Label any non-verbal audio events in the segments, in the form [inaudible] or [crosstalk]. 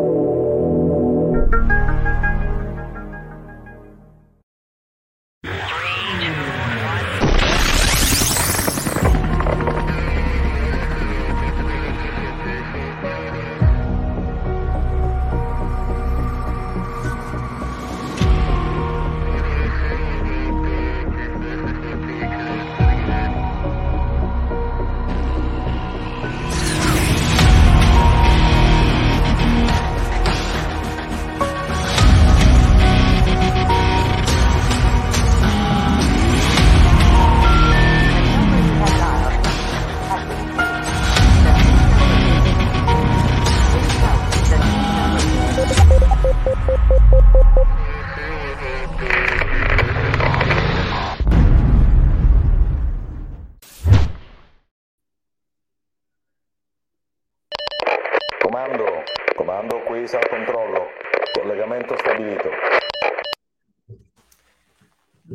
Thank you.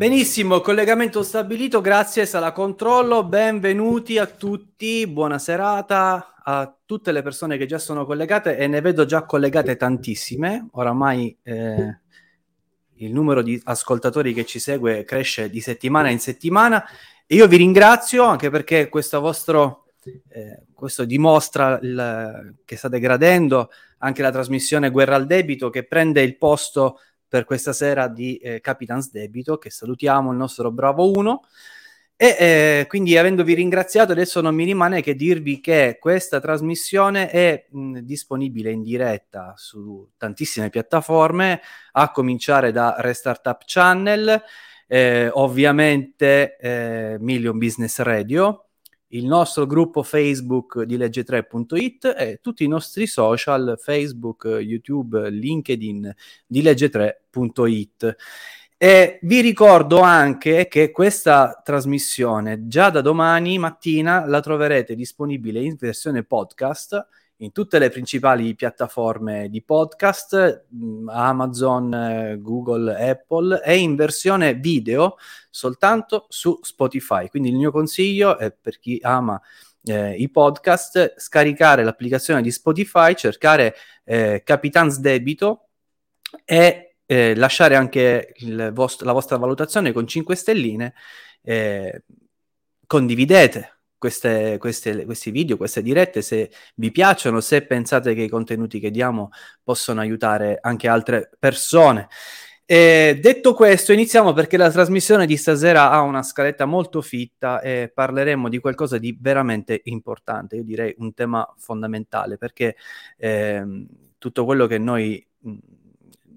Benissimo, collegamento stabilito, grazie Sala Controllo, benvenuti a tutti, buona serata a tutte le persone che già sono collegate e ne vedo già collegate tantissime, oramai eh, il numero di ascoltatori che ci segue cresce di settimana in settimana. E io vi ringrazio anche perché questo vostro, eh, questo dimostra il, che state gradendo anche la trasmissione Guerra al Debito che prende il posto per questa sera di eh, Capitans Debito, che salutiamo il nostro bravo 1. E eh, quindi avendovi ringraziato, adesso non mi rimane che dirvi che questa trasmissione è mh, disponibile in diretta su tantissime piattaforme, a cominciare da Restart Up Channel, eh, ovviamente eh, Million Business Radio, il nostro gruppo Facebook di legge3.it e tutti i nostri social, Facebook, YouTube, LinkedIn di legge3.it. E vi ricordo anche che questa trasmissione già da domani mattina la troverete disponibile in versione podcast in tutte le principali piattaforme di podcast, mm, Amazon, Google, Apple e in versione video soltanto su Spotify. Quindi il mio consiglio è per chi ama eh, i podcast, scaricare l'applicazione di Spotify, cercare eh, Capitans Debito e eh, lasciare anche vost- la vostra valutazione con 5 stelline. Eh, condividete queste, queste, questi video, queste dirette, se vi piacciono, se pensate che i contenuti che diamo possono aiutare anche altre persone. E detto questo, iniziamo perché la trasmissione di stasera ha una scaletta molto fitta e parleremo di qualcosa di veramente importante, io direi un tema fondamentale, perché eh, tutto quello che noi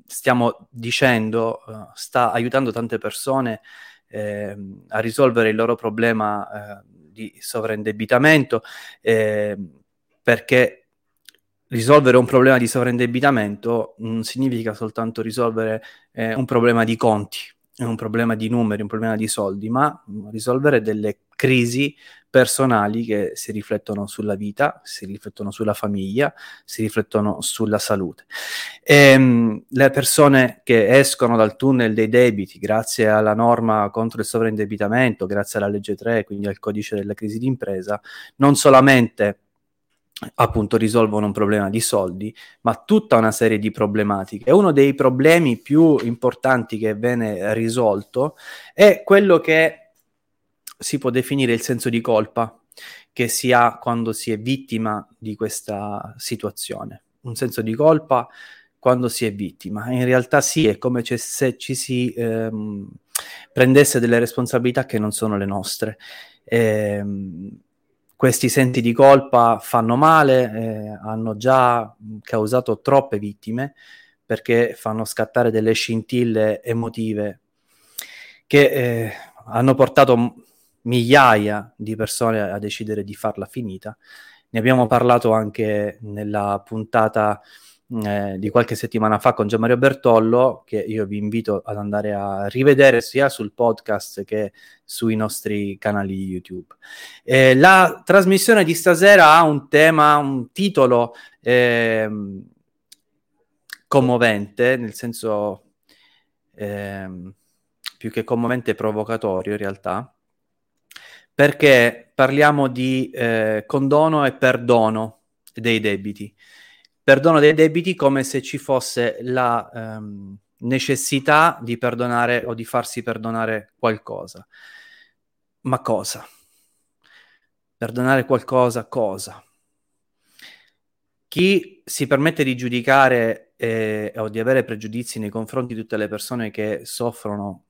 stiamo dicendo uh, sta aiutando tante persone eh, a risolvere il loro problema eh, di sovraindebitamento, eh, perché risolvere un problema di sovraindebitamento non significa soltanto risolvere eh, un problema di conti, un problema di numeri, un problema di soldi, ma risolvere delle crisi personali che si riflettono sulla vita, si riflettono sulla famiglia, si riflettono sulla salute. E, ehm, le persone che escono dal tunnel dei debiti grazie alla norma contro il sovraindebitamento, grazie alla legge 3, quindi al codice della crisi d'impresa, non solamente appunto risolvono un problema di soldi, ma tutta una serie di problematiche. Uno dei problemi più importanti che viene risolto è quello che si può definire il senso di colpa che si ha quando si è vittima di questa situazione. Un senso di colpa quando si è vittima. In realtà sì, è come se ci si ehm, prendesse delle responsabilità che non sono le nostre. Ehm, questi sensi di colpa fanno male, eh, hanno già causato troppe vittime perché fanno scattare delle scintille emotive che eh, hanno portato migliaia di persone a decidere di farla finita Ne abbiamo parlato anche nella puntata eh, di qualche settimana fa con Gianmario Bertollo, che io vi invito ad andare a rivedere sia sul podcast che sui nostri canali YouTube. Eh, la trasmissione di stasera ha un tema, un titolo eh, commovente, nel senso ehm, più che commovente provocatorio in realtà, perché parliamo di eh, condono e perdono dei debiti. Perdono dei debiti come se ci fosse la ehm, necessità di perdonare o di farsi perdonare qualcosa. Ma cosa? Perdonare qualcosa, cosa? Chi si permette di giudicare eh, o di avere pregiudizi nei confronti di tutte le persone che soffrono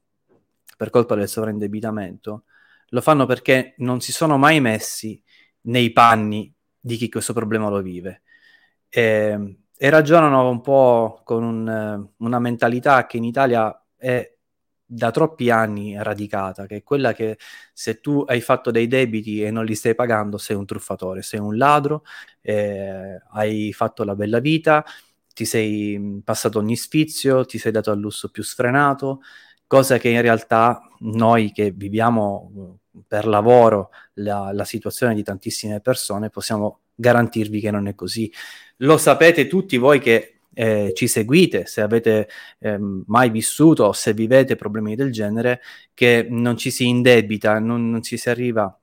per colpa del sovraindebitamento, lo fanno perché non si sono mai messi nei panni di chi questo problema lo vive. E, e ragionano un po' con un, una mentalità che in Italia è da troppi anni radicata, che è quella che se tu hai fatto dei debiti e non li stai pagando, sei un truffatore, sei un ladro, eh, hai fatto la bella vita, ti sei passato ogni sfizio, ti sei dato al lusso più sfrenato, cosa che in realtà noi che viviamo eh, per lavoro la, la situazione di tantissime persone possiamo garantirvi che non è così. Lo sapete tutti voi che eh, ci seguite, se avete eh, mai vissuto o se vivete problemi del genere, che non ci si indebita, non, non ci si arriva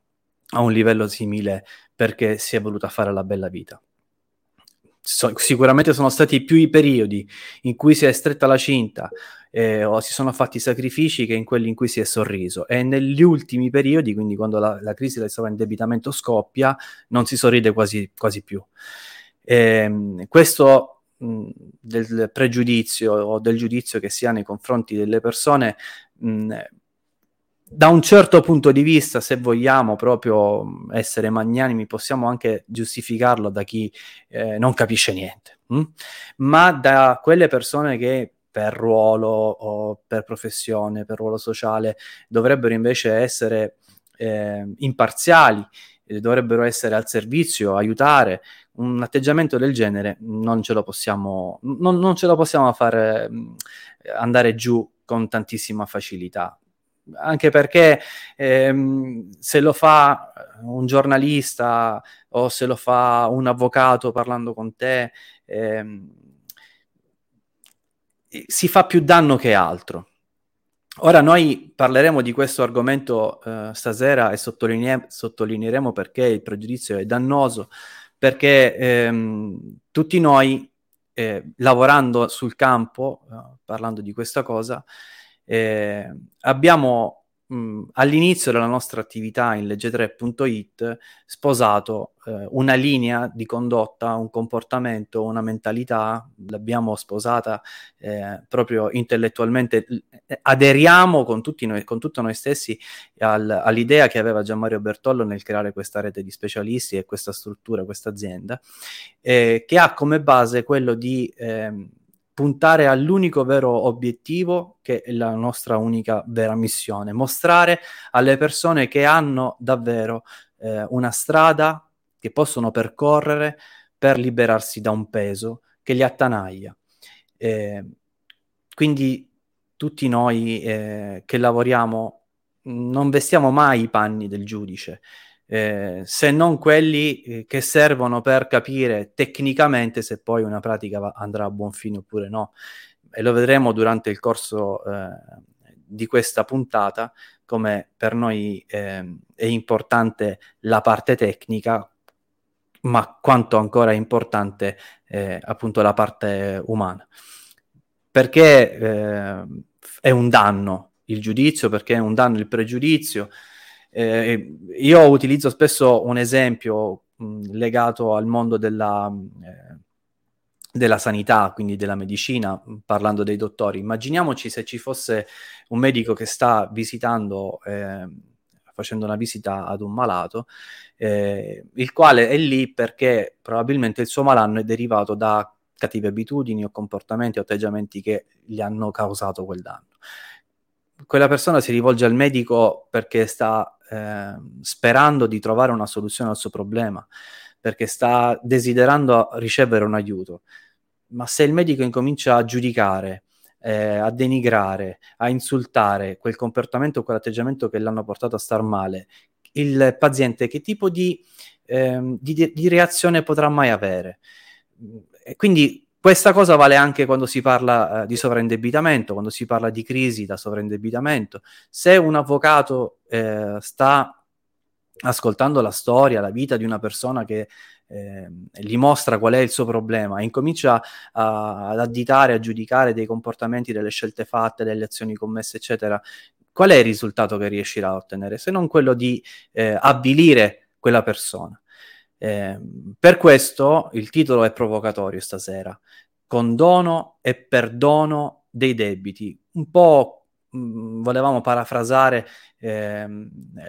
a un livello simile perché si è voluta fare la bella vita. So, sicuramente sono stati più i periodi in cui si è stretta la cinta eh, o si sono fatti sacrifici che in quelli in cui si è sorriso e negli ultimi periodi, quindi quando la, la crisi del sovraindebitamento scoppia, non si sorride quasi, quasi più. Eh, questo mh, del pregiudizio o del giudizio che si ha nei confronti delle persone, mh, da un certo punto di vista, se vogliamo proprio essere magnanimi, possiamo anche giustificarlo da chi eh, non capisce niente, mh? ma da quelle persone che per ruolo o per professione, per ruolo sociale, dovrebbero invece essere eh, imparziali, dovrebbero essere al servizio, aiutare, un atteggiamento del genere non ce lo possiamo, non, non ce lo possiamo fare andare giù con tantissima facilità. Anche perché ehm, se lo fa un giornalista o se lo fa un avvocato parlando con te, ehm, si fa più danno che altro. Ora noi parleremo di questo argomento eh, stasera e sottolinee- sottolineeremo perché il pregiudizio è dannoso, perché ehm, tutti noi, eh, lavorando sul campo, eh, parlando di questa cosa, eh, abbiamo mh, all'inizio della nostra attività in legge3.it sposato eh, una linea di condotta, un comportamento, una mentalità, l'abbiamo sposata eh, proprio intellettualmente, aderiamo con, tutti noi, con tutto noi stessi al, all'idea che aveva Gianmario Bertollo nel creare questa rete di specialisti e questa struttura, questa azienda, eh, che ha come base quello di ehm, puntare all'unico vero obiettivo che è la nostra unica vera missione, mostrare alle persone che hanno davvero eh, una strada che possono percorrere per liberarsi da un peso che li attanaglia. Eh, quindi tutti noi eh, che lavoriamo non vestiamo mai i panni del giudice, eh, se non quelli eh, che servono per capire tecnicamente se poi una pratica va- andrà a buon fine oppure no. E lo vedremo durante il corso eh, di questa puntata, come per noi ehm, è importante la parte tecnica, ma quanto ancora è importante eh, appunto la parte umana. Perché eh, è un danno il giudizio, perché è un danno il pregiudizio, eh, io utilizzo spesso un esempio mh, legato al mondo della, eh, della sanità, quindi della medicina, parlando dei dottori. Immaginiamoci se ci fosse un medico che sta visitando, eh, facendo una visita ad un malato, eh, il quale è lì perché probabilmente il suo malanno è derivato da cattive abitudini o comportamenti o atteggiamenti che gli hanno causato quel danno. Quella persona si rivolge al medico perché sta eh, sperando di trovare una soluzione al suo problema, perché sta desiderando ricevere un aiuto. Ma se il medico incomincia a giudicare, eh, a denigrare, a insultare quel comportamento, quell'atteggiamento che l'hanno portato a star male, il paziente che tipo di, eh, di, di reazione potrà mai avere? E quindi questa cosa vale anche quando si parla eh, di sovraindebitamento, quando si parla di crisi da sovraindebitamento. Se un avvocato eh, sta ascoltando la storia, la vita di una persona che eh, gli mostra qual è il suo problema e incomincia a, ad additare, a giudicare dei comportamenti, delle scelte fatte, delle azioni commesse, eccetera, qual è il risultato che riuscirà a ottenere? Se non quello di eh, avvilire quella persona. Eh, per questo il titolo è provocatorio stasera, condono e perdono dei debiti. Un po' mh, mm, volevamo parafrasare eh,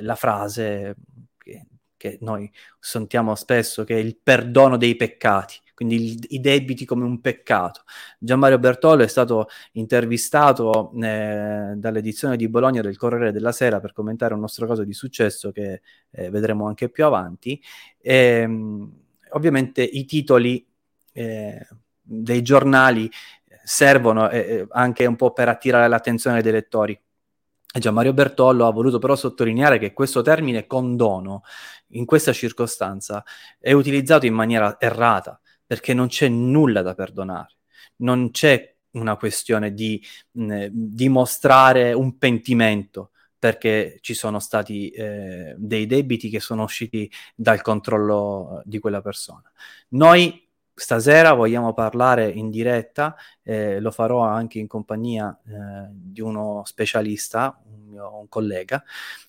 la frase che, che, noi sentiamo spesso, che è il perdono dei peccati quindi i debiti come un peccato. Gian Mario Bertollo è stato intervistato eh, dall'edizione di Bologna del Corriere della Sera per commentare un nostro caso di successo che eh, vedremo anche più avanti. E, ehm, ovviamente i titoli eh, dei giornali servono eh, eh, anche un po' per attirare l'attenzione dei lettori. Gian Mario Bertollo ha voluto però sottolineare che questo termine condono in questa circostanza è utilizzato in maniera errata perché non c'è nulla da perdonare, non c'è una questione di mh, dimostrare un pentimento perché ci sono stati eh, dei debiti che sono usciti dal controllo di quella persona. Noi stasera vogliamo parlare in diretta, eh, lo farò anche in compagnia eh, di uno specialista, un, mio, un collega,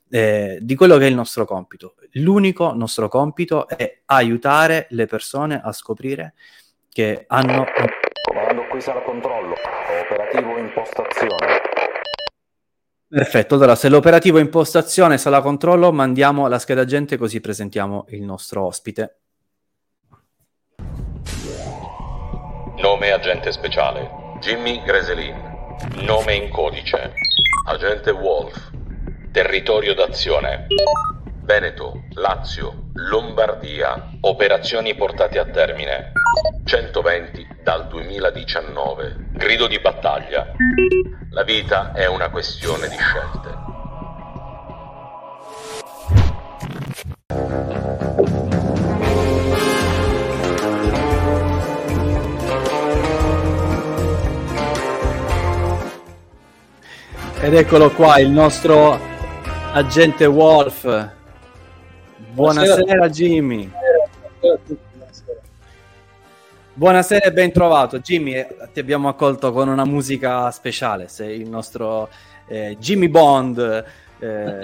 eh, di quello che è il nostro compito. L'unico nostro compito è aiutare le persone a scoprire che hanno... Comando qui sala controllo, operativo impostazione. Perfetto, allora se l'operativo impostazione sala controllo mandiamo la scheda agente così presentiamo il nostro ospite. Nome agente speciale Jimmy Greselin. Nome in codice Agente Wolf. Territorio d'azione. Veneto, Lazio, Lombardia. Operazioni portate a termine. 120 dal 2019. Grido di battaglia. La vita è una questione di scelte. Ed eccolo qua, il nostro Agente Wolf. Buonasera, buonasera Jimmy. Buonasera. buonasera e ben trovato. Jimmy, eh, ti abbiamo accolto con una musica speciale. Sei il nostro eh, Jimmy Bond eh,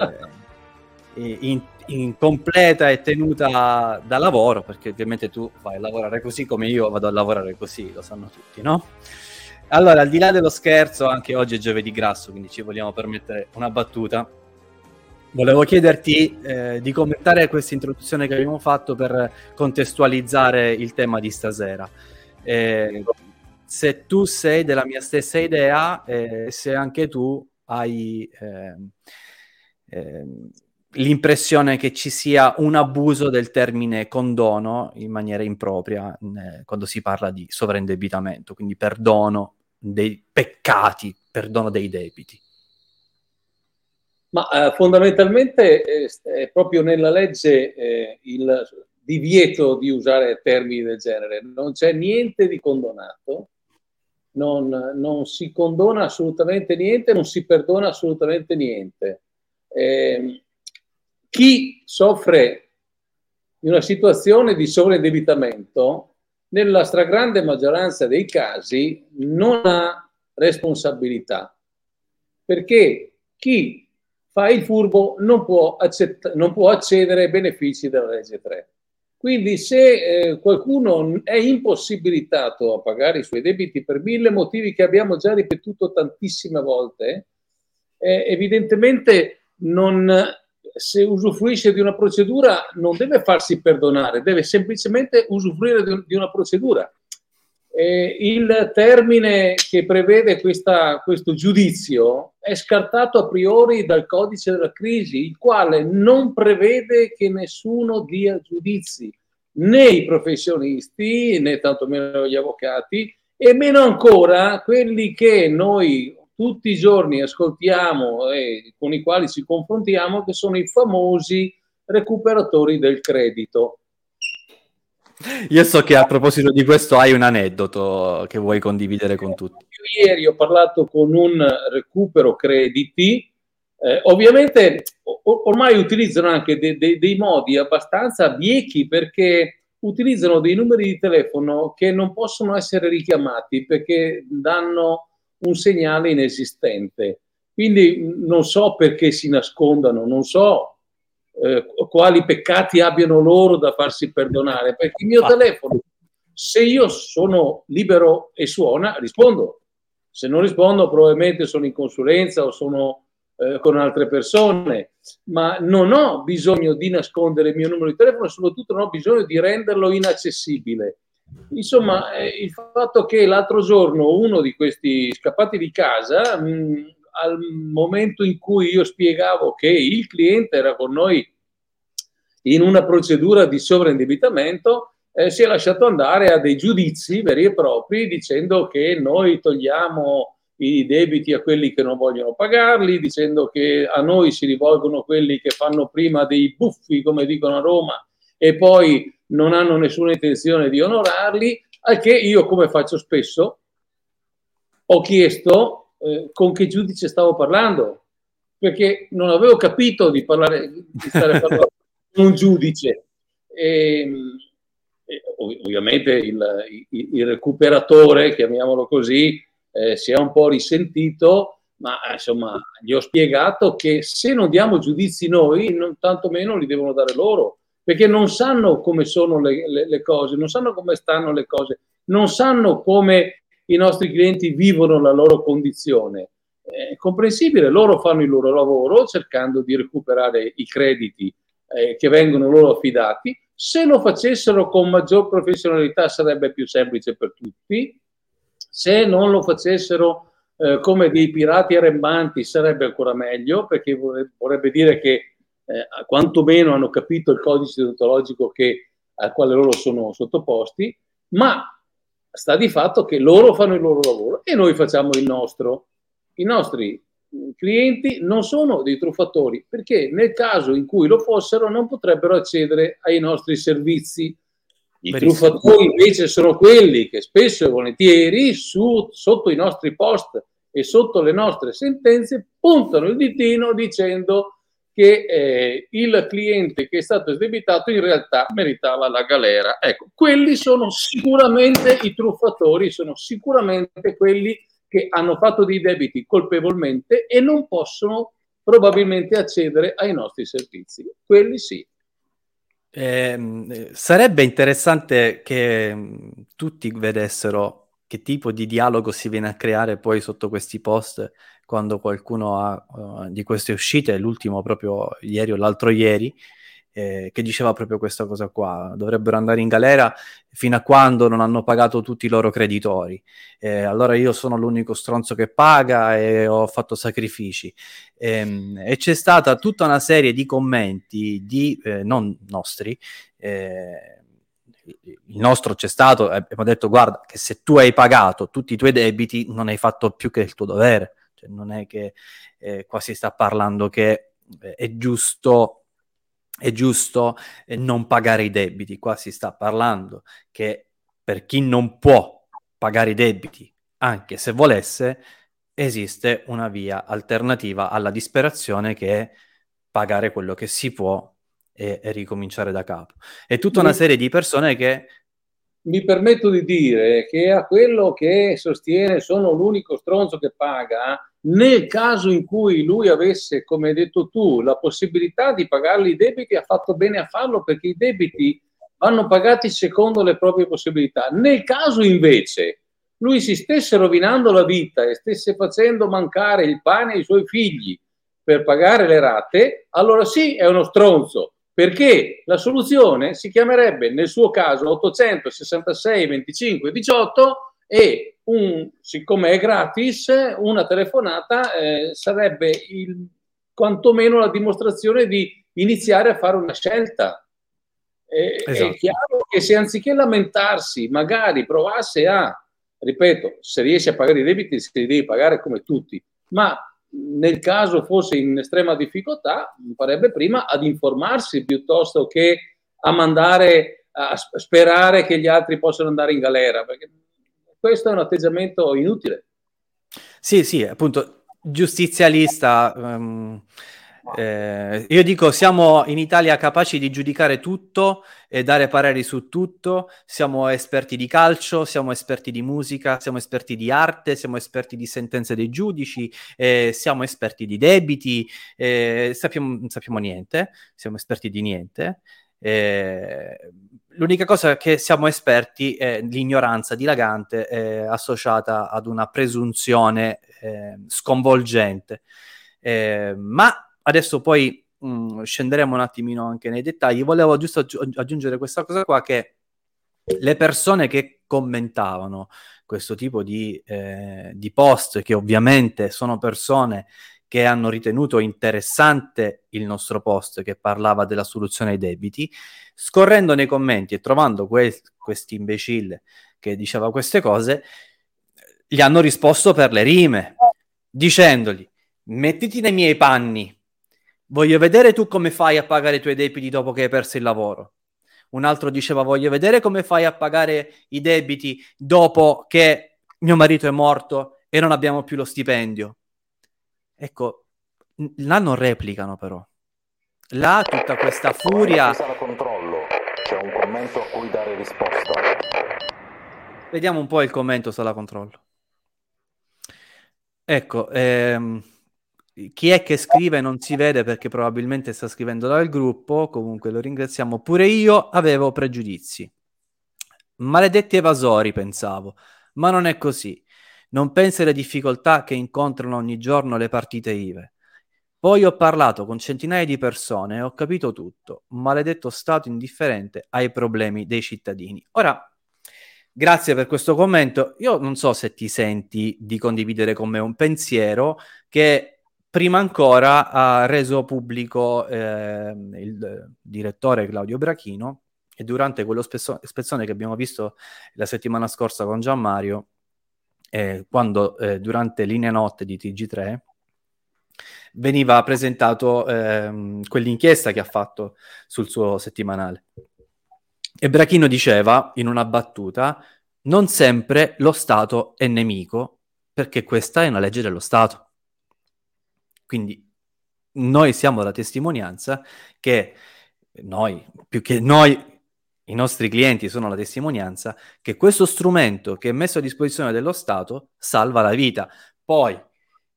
[laughs] in, in, completa e tenuta da lavoro, perché ovviamente tu vai a lavorare così come io vado a lavorare così, lo sanno tutti, no? Allora, al di là dello scherzo, anche oggi è giovedì grasso, quindi ci vogliamo permettere una battuta Volevo chiederti eh, di commentare questa introduzione che abbiamo fatto per contestualizzare il tema di stasera. Eh, se tu sei della mia stessa idea, eh, se anche tu hai ehm, ehm, l'impressione che ci sia un abuso del termine condono in maniera impropria quando si parla di sovraindebitamento, quindi perdono dei peccati, perdono dei debiti. Ma eh, fondamentalmente eh, è proprio nella legge eh, il divieto di usare termini del genere. Non c'è niente di condonato, non, non si condona assolutamente niente, non si perdona assolutamente niente. Eh, chi soffre di una situazione di sovraindebitamento, nella stragrande maggioranza dei casi, non ha responsabilità. Perché chi fa il furbo non può, accett- non può accedere ai benefici della legge 3. Quindi se eh, qualcuno è impossibilitato a pagare i suoi debiti per mille motivi che abbiamo già ripetuto tantissime volte, eh, evidentemente non, se usufruisce di una procedura non deve farsi perdonare, deve semplicemente usufruire di, una procedura. Eh, il termine che prevede questa, questo giudizio è scartato a priori dal codice della crisi, il quale non prevede che nessuno dia giudizi. né i professionisti né tantomeno gli avvocati e meno ancora quelli che noi tutti i giorni ascoltiamo e con i quali ci confrontiamo, che sono i famosi recuperatori del credito. Io so che a proposito di questo hai un aneddoto che vuoi condividere con tutti. Ieri ho parlato con un recupero crediti, eh, ovviamente o- ormai utilizzano anche de- de- dei modi abbastanza biechi perché utilizzano dei numeri di telefono che non possono essere richiamati perché danno un segnale inesistente. Quindi non so perché si nascondano, non so eh, quali peccati abbiano loro da farsi perdonare, perché il mio telefono, se io sono libero e suona, rispondo. Se non rispondo, probabilmente sono in consulenza o sono eh, con altre persone, ma non ho bisogno di nascondere il mio numero di telefono, soprattutto non ho bisogno di renderlo inaccessibile. Insomma, eh, il fatto che l'altro giorno uno di questi scappati di casa, mh, mm, al momento in cui io spiegavo che il cliente era con noi in una procedura di sovraindebitamento, eh, si è lasciato andare a dei giudizi veri e propri dicendo che noi togliamo i debiti a quelli che non vogliono pagarli, dicendo che a noi si rivolgono quelli che fanno prima dei buffi, come dicono a Roma, e poi non hanno nessuna intenzione di onorarli, al che io, come faccio spesso, ho chiesto eh, con che giudice stavo parlando, perché non avevo capito di, parlare, di stare parlando [laughs] con un giudice. E, e, ovviamente il, il, il, recuperatore, chiamiamolo così, eh, si è un po' risentito, ma insomma gli ho spiegato che se non diamo giudizi noi, non, tantomeno li devono dare loro perché non sanno come sono le, le, le, cose, non sanno come stanno le cose, non sanno come i nostri clienti vivono la loro condizione. È comprensibile, loro fanno il loro lavoro cercando di recuperare i crediti eh, che vengono loro affidati. Se lo facessero con maggior professionalità sarebbe più semplice per tutti. Se non lo facessero eh, come dei pirati arrembanti sarebbe ancora meglio, perché vorrebbe dire che eh, quantomeno hanno capito il codice deontologico che, al quale loro sono sottoposti, ma sta di fatto che loro fanno il loro lavoro e noi facciamo il nostro. I nostri clienti non sono dei truffatori perché nel caso in cui lo fossero non potrebbero accedere ai nostri servizi. I truffatori invece sono quelli che spesso e volentieri su, sotto i nostri post e sotto le nostre sentenze puntano il ditino dicendo che eh, il cliente che è stato esdebitato in realtà meritava la galera. Ecco, quelli sono sicuramente i truffatori, sono sicuramente quelli che hanno fatto dei debiti colpevolmente e non possono probabilmente accedere ai nostri servizi. Quelli sì. Eh, sarebbe interessante che mm, tutti vedessero che tipo di dialogo si viene a creare poi sotto questi post quando qualcuno ha uh, di queste uscite, l'ultimo proprio ieri o l'altro ieri, eh, che diceva proprio questa cosa qua, dovrebbero andare in galera fino a quando non hanno pagato tutti i loro creditori. Eh, allora io sono l'unico stronzo che paga e ho fatto sacrifici. E, ehm, e c'è stata tutta una serie di commenti, di, eh, non nostri, eh, il nostro c'è stato, abbiamo detto guarda che se tu hai pagato tutti i tuoi debiti non hai fatto più che il tuo dovere cioè, non è che eh, qua si sta parlando che eh, è giusto, è giusto eh, non pagare i debiti, qua si sta parlando che per chi non può pagare i debiti, anche se volesse, esiste una via alternativa alla disperazione che è pagare quello che si può e, e ricominciare da capo. È tutta una serie di persone che mi permetto di dire che a quello che sostiene sono l'unico stronzo che paga, nel caso in cui lui avesse, come hai detto tu, la possibilità di pagarli i debiti, ha fatto bene a farlo perché i debiti vanno pagati secondo le proprie possibilità. Nel caso invece lui si stesse rovinando la vita e stesse facendo mancare il pane ai suoi figli per pagare le rate, allora sì, è uno stronzo perché la soluzione si chiamerebbe nel suo caso 866 25 18 e un, siccome è gratis una telefonata eh, sarebbe il, quantomeno la dimostrazione di iniziare a fare una scelta Eh, esatto. È chiaro che se anziché lamentarsi, magari provasse a, ripeto, se riesce a pagare i debiti, si devi pagare come tutti, ma nel caso fosse in estrema difficoltà, farebbe prima ad informarsi piuttosto che a mandare a sperare che gli altri possano andare in galera, perché questo è un atteggiamento inutile. Sì, sì, appunto, giustizialista. Um, eh, io dico, siamo in Italia capaci di giudicare tutto e dare pareri su tutto. Siamo esperti di calcio, siamo esperti di musica, siamo esperti di arte, siamo esperti di sentenze dei giudici, eh, siamo esperti di debiti, eh, sappiamo, non sappiamo niente, siamo esperti di niente. L'unica cosa che siamo esperti è l'ignoranza dilagante eh, associata ad una presunzione eh, sconvolgente. Eh, ma adesso poi mh, mm, scenderemo un attimino anche nei dettagli. Volevo giusto aggi- aggiungere questa cosa qua che le persone che commentavano questo tipo di, eh, di post, che ovviamente sono persone che hanno ritenuto interessante il nostro post che parlava della soluzione ai debiti, scorrendo nei commenti e trovando que- questo imbecille che diceva queste cose, gli hanno risposto per le rime, dicendogli mettiti nei miei panni, voglio vedere tu come fai a pagare i tuoi debiti dopo che hai perso il lavoro. Un altro diceva voglio vedere come fai a pagare i debiti dopo che mio marito è morto e non abbiamo più lo stipendio. Ecco, là non replicano però. Là tutta questa furia... controllo, c'è un commento a cui dare risposta. Vediamo un po' il commento sala controllo. Ecco, ehm, chi è che scrive non si vede perché probabilmente sta scrivendo dal gruppo, comunque lo ringraziamo. Pure io avevo pregiudizi. Maledetti evasori, pensavo, ma non è così. Non pensi alle difficoltà che incontrano ogni giorno le partite IVE. Poi ho parlato con centinaia di persone e ho capito tutto. Maledetto Stato indifferente ai problemi dei cittadini. Ora, grazie per questo commento. Io non so se ti senti di condividere con me un pensiero che prima ancora ha reso pubblico eh, il direttore Claudio Brachino e durante quello spesso- spezzone che abbiamo visto la settimana scorsa con Gian Mario eh, quando eh, durante Linea Notte di TG3 veniva presentato ehm, quell'inchiesta che ha fatto sul suo settimanale. E Brachino diceva in una battuta: Non sempre lo Stato è nemico, perché questa è una legge dello Stato. Quindi noi siamo la testimonianza che noi, più che noi, i nostri clienti sono la testimonianza che questo strumento che è messo a disposizione dello Stato salva la vita. Poi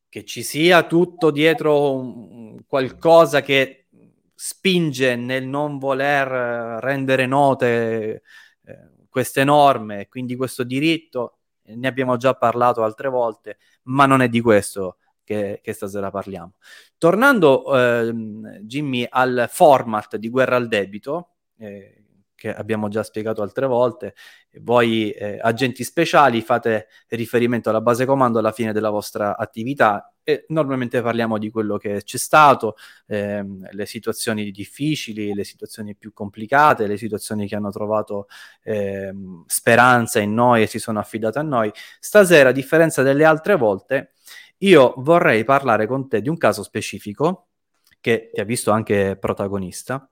che ci sia tutto dietro qualcosa che spinge nel non voler eh, rendere note eh, queste norme, quindi questo diritto, ne abbiamo già parlato altre volte, ma non è di questo che, che stasera parliamo. Tornando, eh, Jimmy, al format di guerra al debito, eh, che abbiamo già spiegato altre volte, voi eh, agenti speciali fate riferimento alla base comando alla fine della vostra attività e normalmente parliamo di quello che c'è stato, ehm, le situazioni difficili, le situazioni più complicate, le situazioni che hanno trovato ehm, speranza in noi e si sono affidate a noi. Stasera, a differenza delle altre volte, io vorrei parlare con te di un caso specifico che ti ha visto anche protagonista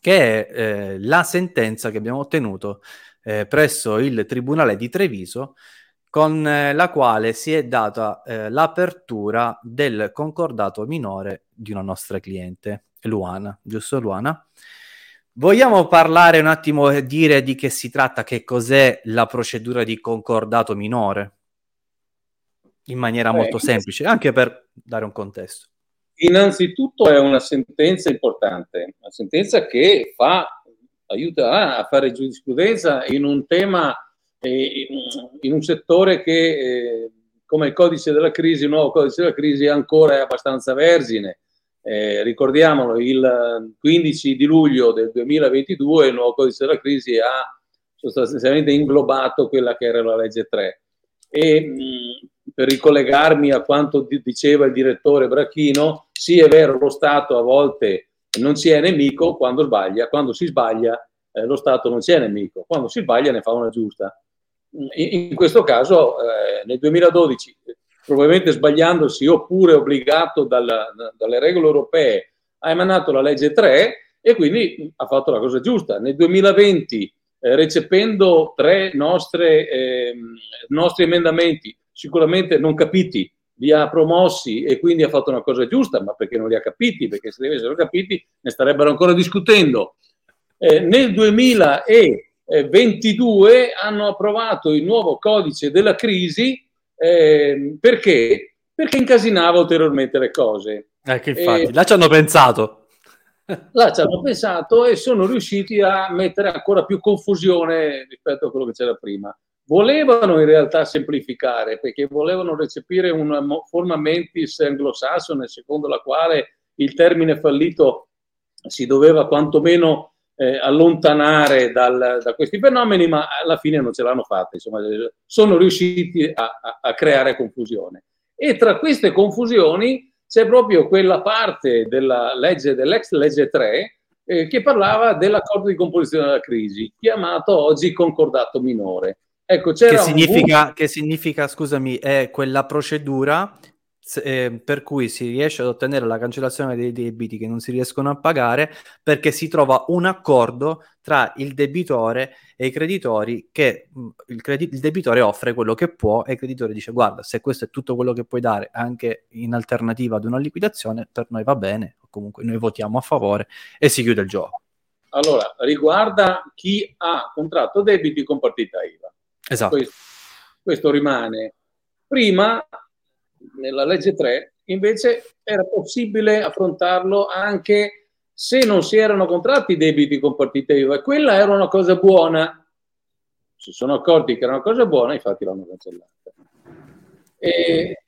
che è eh, la sentenza che abbiamo ottenuto eh, presso il Tribunale di Treviso con eh, la quale si è data eh, l'apertura del concordato minore di una nostra cliente, Luana, giusto Luana? Vogliamo parlare un attimo e dire di che si tratta, che cos'è la procedura di concordato minore? In maniera molto semplice, anche per dare un contesto. Innanzitutto è una sentenza importante, una sentenza che fa, aiuta a fare giurisprudenza in un tema, eh, in un settore che, eh, come il codice della crisi, il nuovo codice della crisi, ancora è abbastanza vergine. Eh, ricordiamolo, il 15 di luglio del 2022 il nuovo codice della crisi ha sostanzialmente inglobato quella che era la legge 3. E, mh, per ricollegarmi a quanto diceva il direttore Brachino, sì è vero, lo Stato a volte non si è nemico quando sbaglia, quando si sbaglia eh, lo Stato non c'è nemico, quando si sbaglia ne fa una giusta. In, in questo caso, eh, nel 2012, probabilmente sbagliandosi oppure obbligato dalla, dalle regole europee, ha emanato la legge 3 e quindi ha fatto la cosa giusta. Nel 2020, eh, recependo tre nostre, eh, nostri emendamenti, sicuramente non capiti, li ha promossi e quindi ha fatto una cosa giusta, ma perché non li ha capiti? Perché se li avessero capiti ne starebbero ancora discutendo. Eh, nel 2022 hanno approvato il nuovo codice della crisi eh, perché? Perché incasinava ulteriormente le cose. Ecco, infatti, eh, là ci hanno pensato. Là ci hanno pensato e sono riusciti a mettere ancora più confusione rispetto a quello che c'era prima. Volevano in realtà semplificare perché volevano recepire una forma mentis anglosassone secondo la quale il termine fallito si doveva quantomeno eh, allontanare dal, da questi fenomeni, ma alla fine non ce l'hanno fatta. Insomma, sono riusciti a, a, a creare confusione. E tra queste confusioni c'è proprio quella parte della legge, dell'ex legge 3 eh, che parlava dell'accordo di composizione della crisi, chiamato oggi concordato minore. Ecco, che, significa, che significa, scusami, è quella procedura eh, per cui si riesce ad ottenere la cancellazione dei debiti che non si riescono a pagare perché si trova un accordo tra il debitore e i creditori che mh, il, credi- il, debitore offre quello che può e il creditore dice guarda se questo è tutto quello che puoi dare anche in alternativa ad una liquidazione per noi va bene o comunque noi votiamo a favore e si chiude il gioco. Allora, riguarda chi ha contratto debiti con partita IVA. Esatto. Questo, questo rimane. Prima nella legge 3, invece era possibile affrontarlo anche se non si erano contratti i debiti con partita IVA quella era una cosa buona. Si sono accorti che era una cosa buona, infatti l'hanno cancellata. E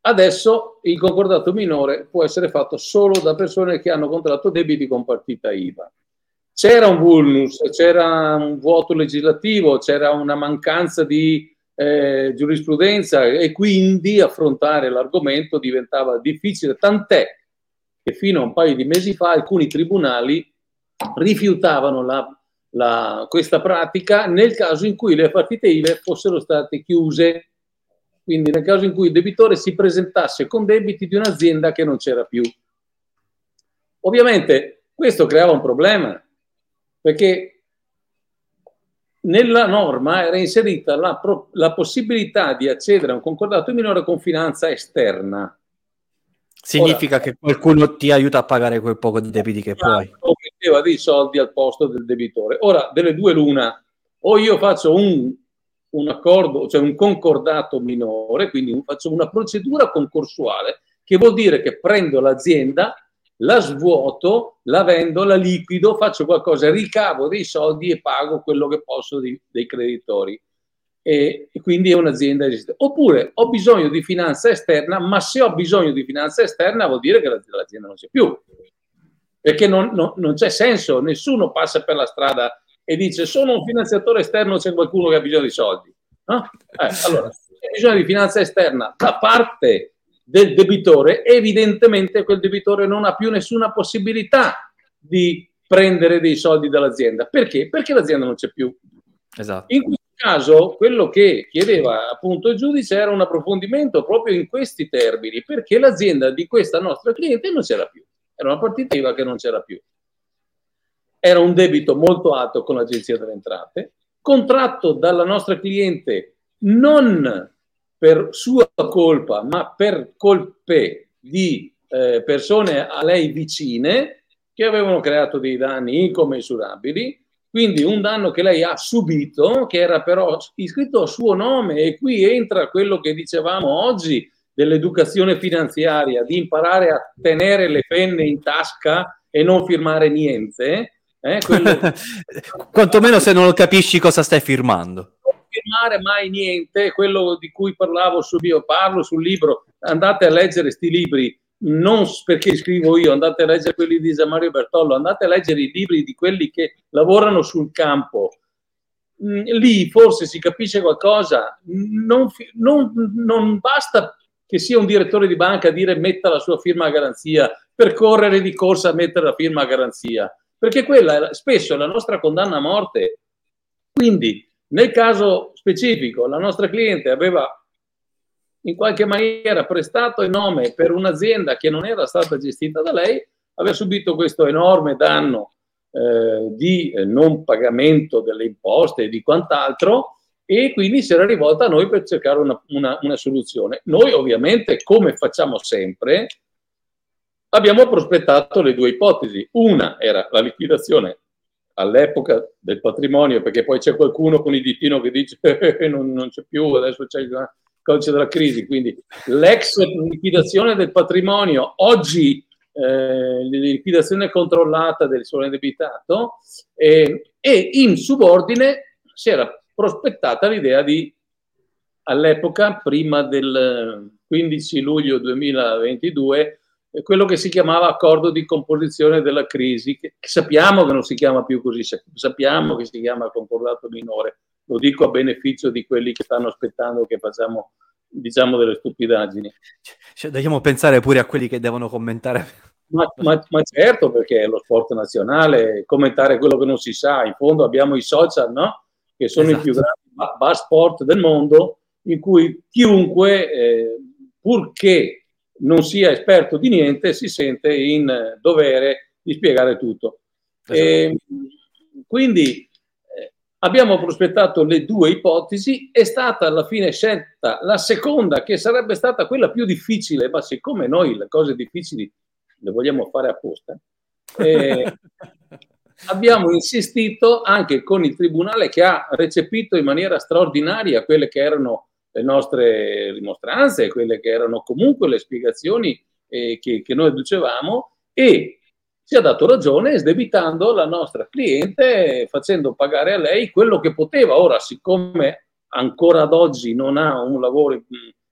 adesso il concordato minore può essere fatto solo da persone che hanno contratto debiti con partita IVA. C'era un vulnus, c'era un vuoto legislativo, c'era una mancanza di eh, giurisprudenza e quindi affrontare l'argomento diventava difficile, tant'è che fino a un paio di mesi fa alcuni tribunali rifiutavano la, la, questa pratica nel caso in cui le partite IVE fossero state chiuse, quindi nel caso in cui il debitore si presentasse con debiti di un'azienda che non c'era più. Ovviamente questo creava un problema, perché nella norma era inserita la, pro, la, possibilità di accedere a un concordato minore con finanza esterna. Significa Ora, che qualcuno ti aiuta a pagare quel poco di debiti che puoi. O metteva dei soldi al posto del debitore. Ora, delle due l'una, o io faccio un, un accordo, cioè un concordato minore, quindi faccio una procedura concorsuale, che vuol dire che prendo l'azienda la svuoto, la vendo, la liquido, faccio qualcosa, ricavo dei soldi e pago quello che posso di, dei creditori. E, e, quindi è un'azienda esistente. Oppure ho bisogno di finanza esterna, ma se ho bisogno di finanza esterna vuol dire che l'azienda non c'è più. Perché non, non, non c'è senso, nessuno passa per la strada e dice sono un finanziatore esterno, c'è qualcuno che ha bisogno di soldi. No? Eh, allora, se hai bisogno di finanza esterna da parte del debitore, evidentemente quel debitore non ha più nessuna possibilità di prendere dei soldi dall'azienda. Perché? Perché l'azienda non c'è più. Esatto. In questo caso, quello che chiedeva appunto il giudice era un approfondimento proprio in questi termini, perché l'azienda di questa nostra cliente non c'era più. Era una partita IVA che non c'era più. Era un debito molto alto con l'Agenzia delle Entrate, contratto dalla nostra cliente non per sua colpa, ma per colpe di eh, persone a lei vicine che avevano creato dei danni incommensurabili. Quindi un danno che lei ha subito, che era però iscritto a suo nome, e qui entra quello che dicevamo oggi dell'educazione finanziaria, di imparare a tenere le penne in tasca e non firmare niente. Eh, quello... [laughs] Quantomeno se non capisci cosa stai firmando firmare mai niente, quello di cui parlavo sul mio, parlo sul libro, andate a leggere questi libri, non perché scrivo io, andate a leggere quelli di Gian Mario Bertollo, andate a leggere i libri di quelli che lavorano sul campo. Mm, lì forse si capisce qualcosa, non, non, non basta che sia un direttore di banca a dire metta la sua firma a garanzia, per correre di corsa a mettere la firma a garanzia perché quella spesso è la nostra condanna a morte. Quindi, nel caso specifico, la nostra cliente aveva in qualche maniera prestato il nome per un'azienda che non era stata gestita da lei, aveva subito questo enorme danno eh, di eh, non pagamento delle imposte e di quant'altro e quindi si era rivolta a noi per cercare una, una, una soluzione. Noi ovviamente, come facciamo sempre, abbiamo prospettato le due ipotesi. Una era la liquidazione all'epoca del patrimonio, perché poi c'è qualcuno con il ditino che dice eh, non, non, c'è più, adesso c'è il codice della crisi, quindi l'ex liquidazione del patrimonio, oggi eh, liquidazione controllata del solo indebitato eh, e in subordine si era prospettata l'idea di, all'epoca, prima del 15 luglio 2022, eh, quello che si chiamava accordo di composizione della crisi, che, sappiamo che non si chiama più così, sappiamo che si chiama concordato minore, lo dico a beneficio di quelli che stanno aspettando che facciamo diciamo delle stupidaggini. Cioè, dobbiamo pensare pure a quelli che devono commentare. Ma, ma, ma, certo, perché è lo sport nazionale, commentare quello che non si sa, in fondo abbiamo i social, no? che sono esatto. i più esatto. grandi bar sport del mondo, in cui chiunque, eh, purché non sia esperto di niente, si sente in dovere di spiegare tutto. Esatto. E, ehm, quindi eh, abbiamo prospettato le due ipotesi, è stata alla fine scelta la seconda, che sarebbe stata quella più difficile, ma siccome noi le cose difficili le vogliamo fare apposta, eh, [laughs] abbiamo insistito anche con il Tribunale che ha recepito in maniera straordinaria quelle che erano le nostre rimostranze, quelle che erano comunque le spiegazioni eh, che, che noi dicevamo e ci ha dato ragione sdebitando la nostra cliente, facendo pagare a lei quello che poteva. Ora, siccome ancora ad oggi non ha un lavoro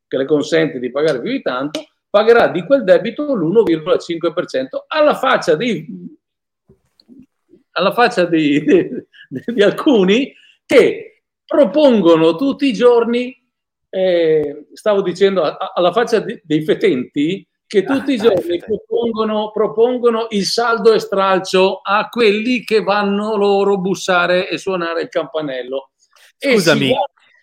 che le consente di pagare più di tanto, pagherà di quel debito l'1,5% alla faccia dei alla faccia di, di, [laughs] di alcuni che propongono tutti i giorni, eh, stavo dicendo, a, alla faccia di, dei fetenti, che ah, tutti ah, i giorni propongono, propongono, il saldo e stralcio a quelli che vanno loro bussare e suonare il campanello. Scusami. E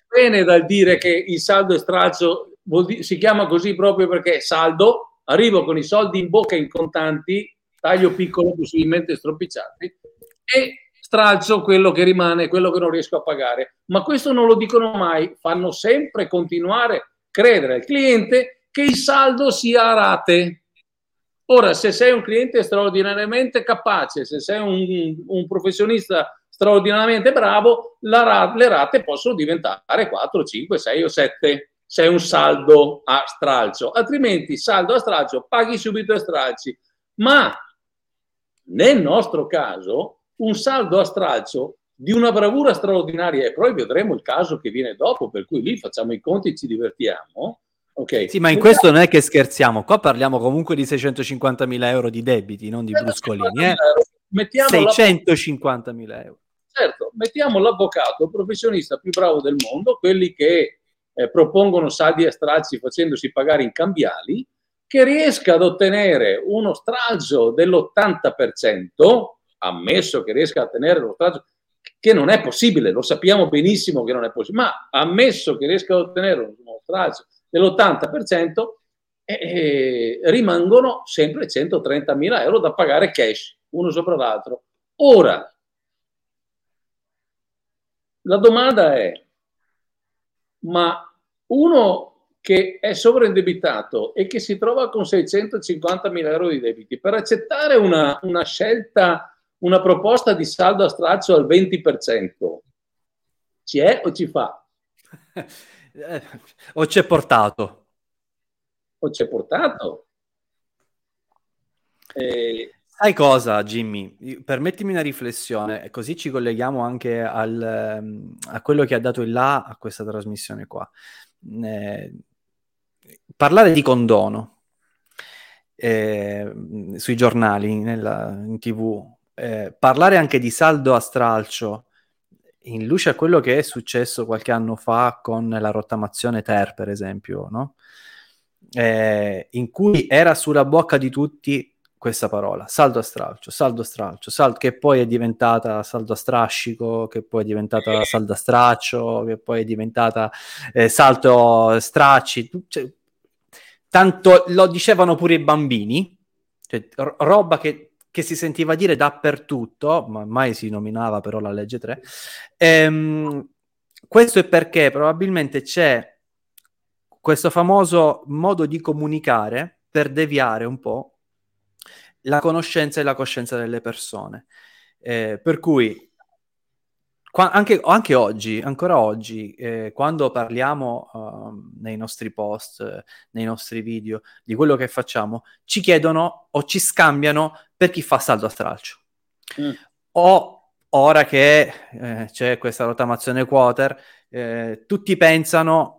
bene dal dire che il saldo e stralcio di- si chiama così proprio perché saldo, arrivo con i soldi in bocca in contanti, taglio piccolo possibilmente stropicciati, e stralcio quello che rimane, quello che non riesco a pagare. Ma questo non lo dicono mai, fanno sempre continuare a credere al cliente che il saldo sia a rate. Ora, se sei un cliente straordinariamente capace, se sei un, un professionista straordinariamente bravo, la, le rate possono diventare 4, 5, 6 o 7 se è un saldo a stralcio, altrimenti saldo a stralcio paghi subito a stralci. Ma nel nostro caso un saldo a stralcio di una bravura straordinaria e poi vedremo il caso che viene dopo, per cui lì facciamo i conti e ci divertiamo. Okay. Sì, ma in questo non è che scherziamo, qua parliamo comunque di 650.000 euro di debiti, non di bruscolini. Eh? 650.000 euro. Certo, mettiamo l'avvocato, professionista più bravo del mondo, quelli che eh, propongono saldi a stralci facendosi pagare in cambiali, che riesca ad ottenere uno stralcio dell'80%, ammesso che riesca a tenere lo stralcio, che non è possibile, lo sappiamo benissimo che non è possibile, ma ammesso che riesca ad ottenere uno stralcio dell'80%, eh, eh, rimangono sempre 130.000 euro da pagare cash, uno sopra l'altro. Ora, la domanda è, ma uno che è sovraindebitato e che si trova con 650.000 euro di debiti, per accettare una, una scelta una proposta di saldo a straccio al 20%, ci è o ci fa? [laughs] o c'è portato? O c'è portato? Eh... Sai cosa, Jimmy? Permettimi una riflessione, così ci colleghiamo anche al, ehm, a quello che ha dato il là a questa trasmissione qua. Eh, parlare di condono eh, sui giornali, nella, in tv, eh, parlare anche di saldo a stralcio in luce a quello che è successo qualche anno fa con la rottamazione Ter, per esempio, no? eh, in cui era sulla bocca di tutti questa parola, saldo a stralcio, saldo a stralcio, saldo, che poi è diventata saldo a strascico, che poi è diventata saldo a straccio, che poi è diventata eh, salto stracci, cioè, tanto lo dicevano pure i bambini, cioè, r- roba che, che, si sentiva dire dappertutto, ma mai si nominava però la legge 3. Ehm, questo è perché probabilmente c'è questo famoso modo di comunicare per deviare un po' la conoscenza e la coscienza delle persone. Eh, per cui qua, anche, anche, oggi, ancora oggi, eh, quando parliamo uh, nei nostri post, eh, nei nostri video di quello che facciamo, ci chiedono o ci scambiano per chi fa saldo a stralcio. Mm. O ora che eh, c'è questa rottamazione quoter, eh, tutti pensano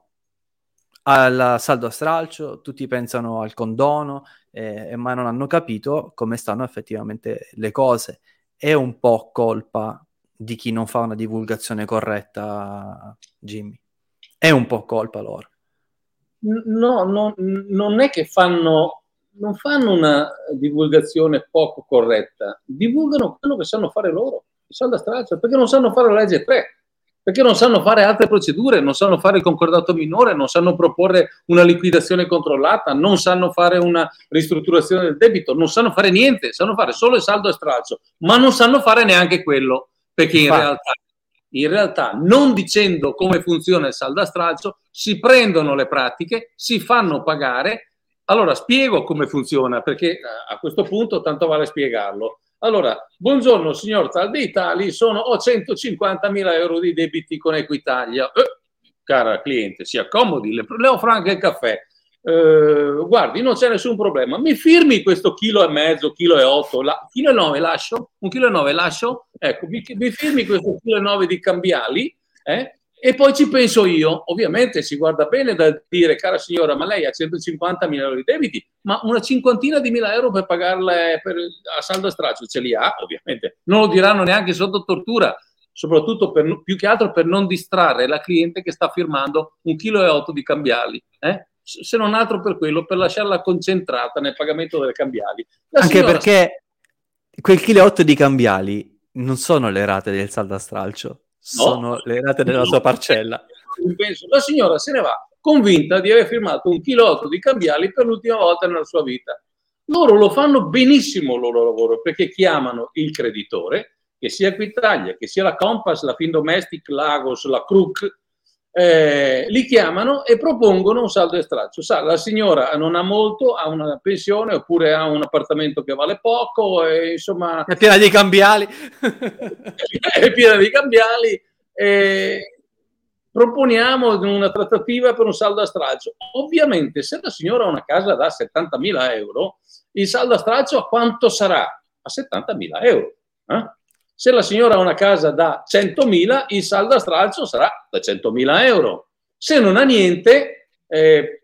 al saldo a stralcio, tutti pensano al condono, eh, ma non hanno capito come stanno effettivamente le cose. È un po' colpa di chi non fa una divulgazione corretta, Jimmy. È un po' colpa loro. No, no non è che fanno, non fanno una divulgazione poco corretta, divulgano quello che sanno fare loro, saldo a stralcio, perché non sanno fare la legge 3 perché non sanno fare altre procedure, non sanno fare il concordato minore, non sanno proporre una liquidazione controllata, non sanno fare una ristrutturazione del debito, non sanno fare niente, sanno fare solo il saldo e stralcio, ma non sanno fare neanche quello, perché in realtà, in realtà non dicendo come funziona il saldo a stralcio, si prendono le pratiche, si fanno pagare. Allora spiego come funziona, perché eh, a questo punto tanto vale spiegarlo allora, buongiorno signor Tal dei Tali, sono, ho 150.000 euro di debiti con Equitalia. Eh, cara cliente, si accomodi, le, le offro anche il caffè. Eh, guardi, non c'è nessun problema. Mi firmi questo chilo e mezzo, chilo e otto, la, chilo e nove lascio? Un chilo e nove lascio? Ecco, mi, mi firmi questo chilo e nove di cambiali? Eh? E poi ci penso io, ovviamente si guarda bene da dire, cara signora, ma lei ha 150 mila euro di debiti, ma una cinquantina di mila euro per pagarle per, a saldo straccio ce li ha, ovviamente. Non lo diranno neanche sotto tortura, soprattutto per, più che altro per non distrarre la cliente che sta firmando un chilo e otto di cambiali. Eh? Se non altro per quello, per lasciarla concentrata nel pagamento delle cambiali. La Anche signora... perché quel chilo e otto di cambiali non sono le rate del saldo a stralcio sono no. le rate della sua parcella. La signora se ne va convinta di aver firmato un chilotto di cambiali per l'ultima volta nella sua vita. Loro lo fanno benissimo il loro lavoro perché chiamano il creditore, che sia Equitalia, che sia la Compass, la Findomestic, Lagos, la Crook, eh, li chiamano e propongono un saldo e straccio. Sa, la signora non ha molto, ha una pensione oppure ha un appartamento che vale poco, e, insomma... È piena di cambiali. [laughs] è piena di cambiali. E proponiamo una trattativa per un saldo a straccio. Ovviamente, se la signora ha una casa da 70.000 euro, il saldo a straccio a quanto sarà? A 70.000 euro. Eh? Se la signora ha una casa da 100.000, il saldo a stralcio sarà da 100.000 euro. Se non ha niente, eh,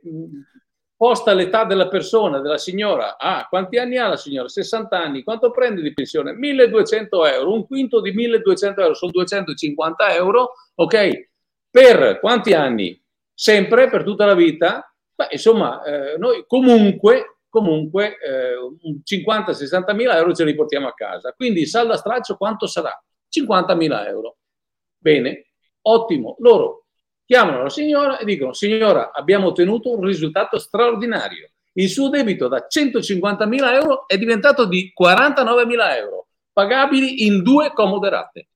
posta l'età della persona, della signora, ah, quanti anni ha la signora? 60 anni, quanto prende di pensione? 1200 euro, un quinto di 1200 euro, sono 250 euro, ok? Per quanti anni? Sempre, per tutta la vita? Beh, insomma, eh, noi comunque comunque eh, 50-60 mila euro ce li portiamo a casa. Quindi il saldo a straccio quanto sarà? 50 mila euro. Bene, ottimo. Loro chiamano la signora e dicono, signora, abbiamo ottenuto un risultato straordinario. Il suo debito da 150 mila euro è diventato di 49 mila euro, pagabili in due comode rate.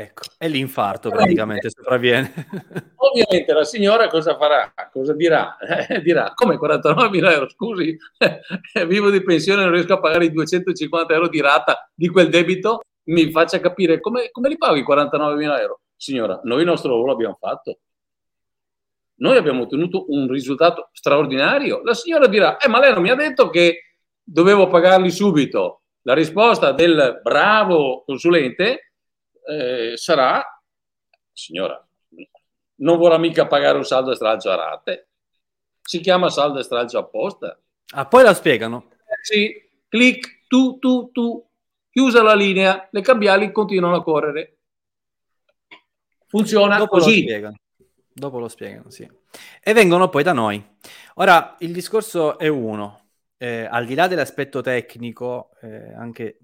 Ecco, è l'infarto praticamente sopravviene. [laughs] Ovviamente la signora cosa farà? Cosa dirà? Eh, dirà, come 49.000 euro, scusi, eh, vivo di pensione, non riesco a pagare i 250 euro di rata di quel debito, mi faccia capire come, come li pago i 49.000 euro? Signora, noi il nostro lavoro l'abbiamo fatto. Noi abbiamo ottenuto un risultato straordinario. La signora dirà, eh, ma lei non mi ha detto che dovevo pagarli subito. La risposta del bravo consulente eh, sarà, signora, non vorrà mica pagare un saldo e stralcio a rate, si chiama saldo e stralcio apposta. Ah, poi la spiegano. Eh, sì, clic, tu, tu, tu, chiusa la linea, le cambiali continuano a correre. Funziona Dopo così. Lo Dopo lo spiegano, sì. E vengono poi da noi. Ora, il discorso è uno. eh, al di là dell'aspetto tecnico, eh, anche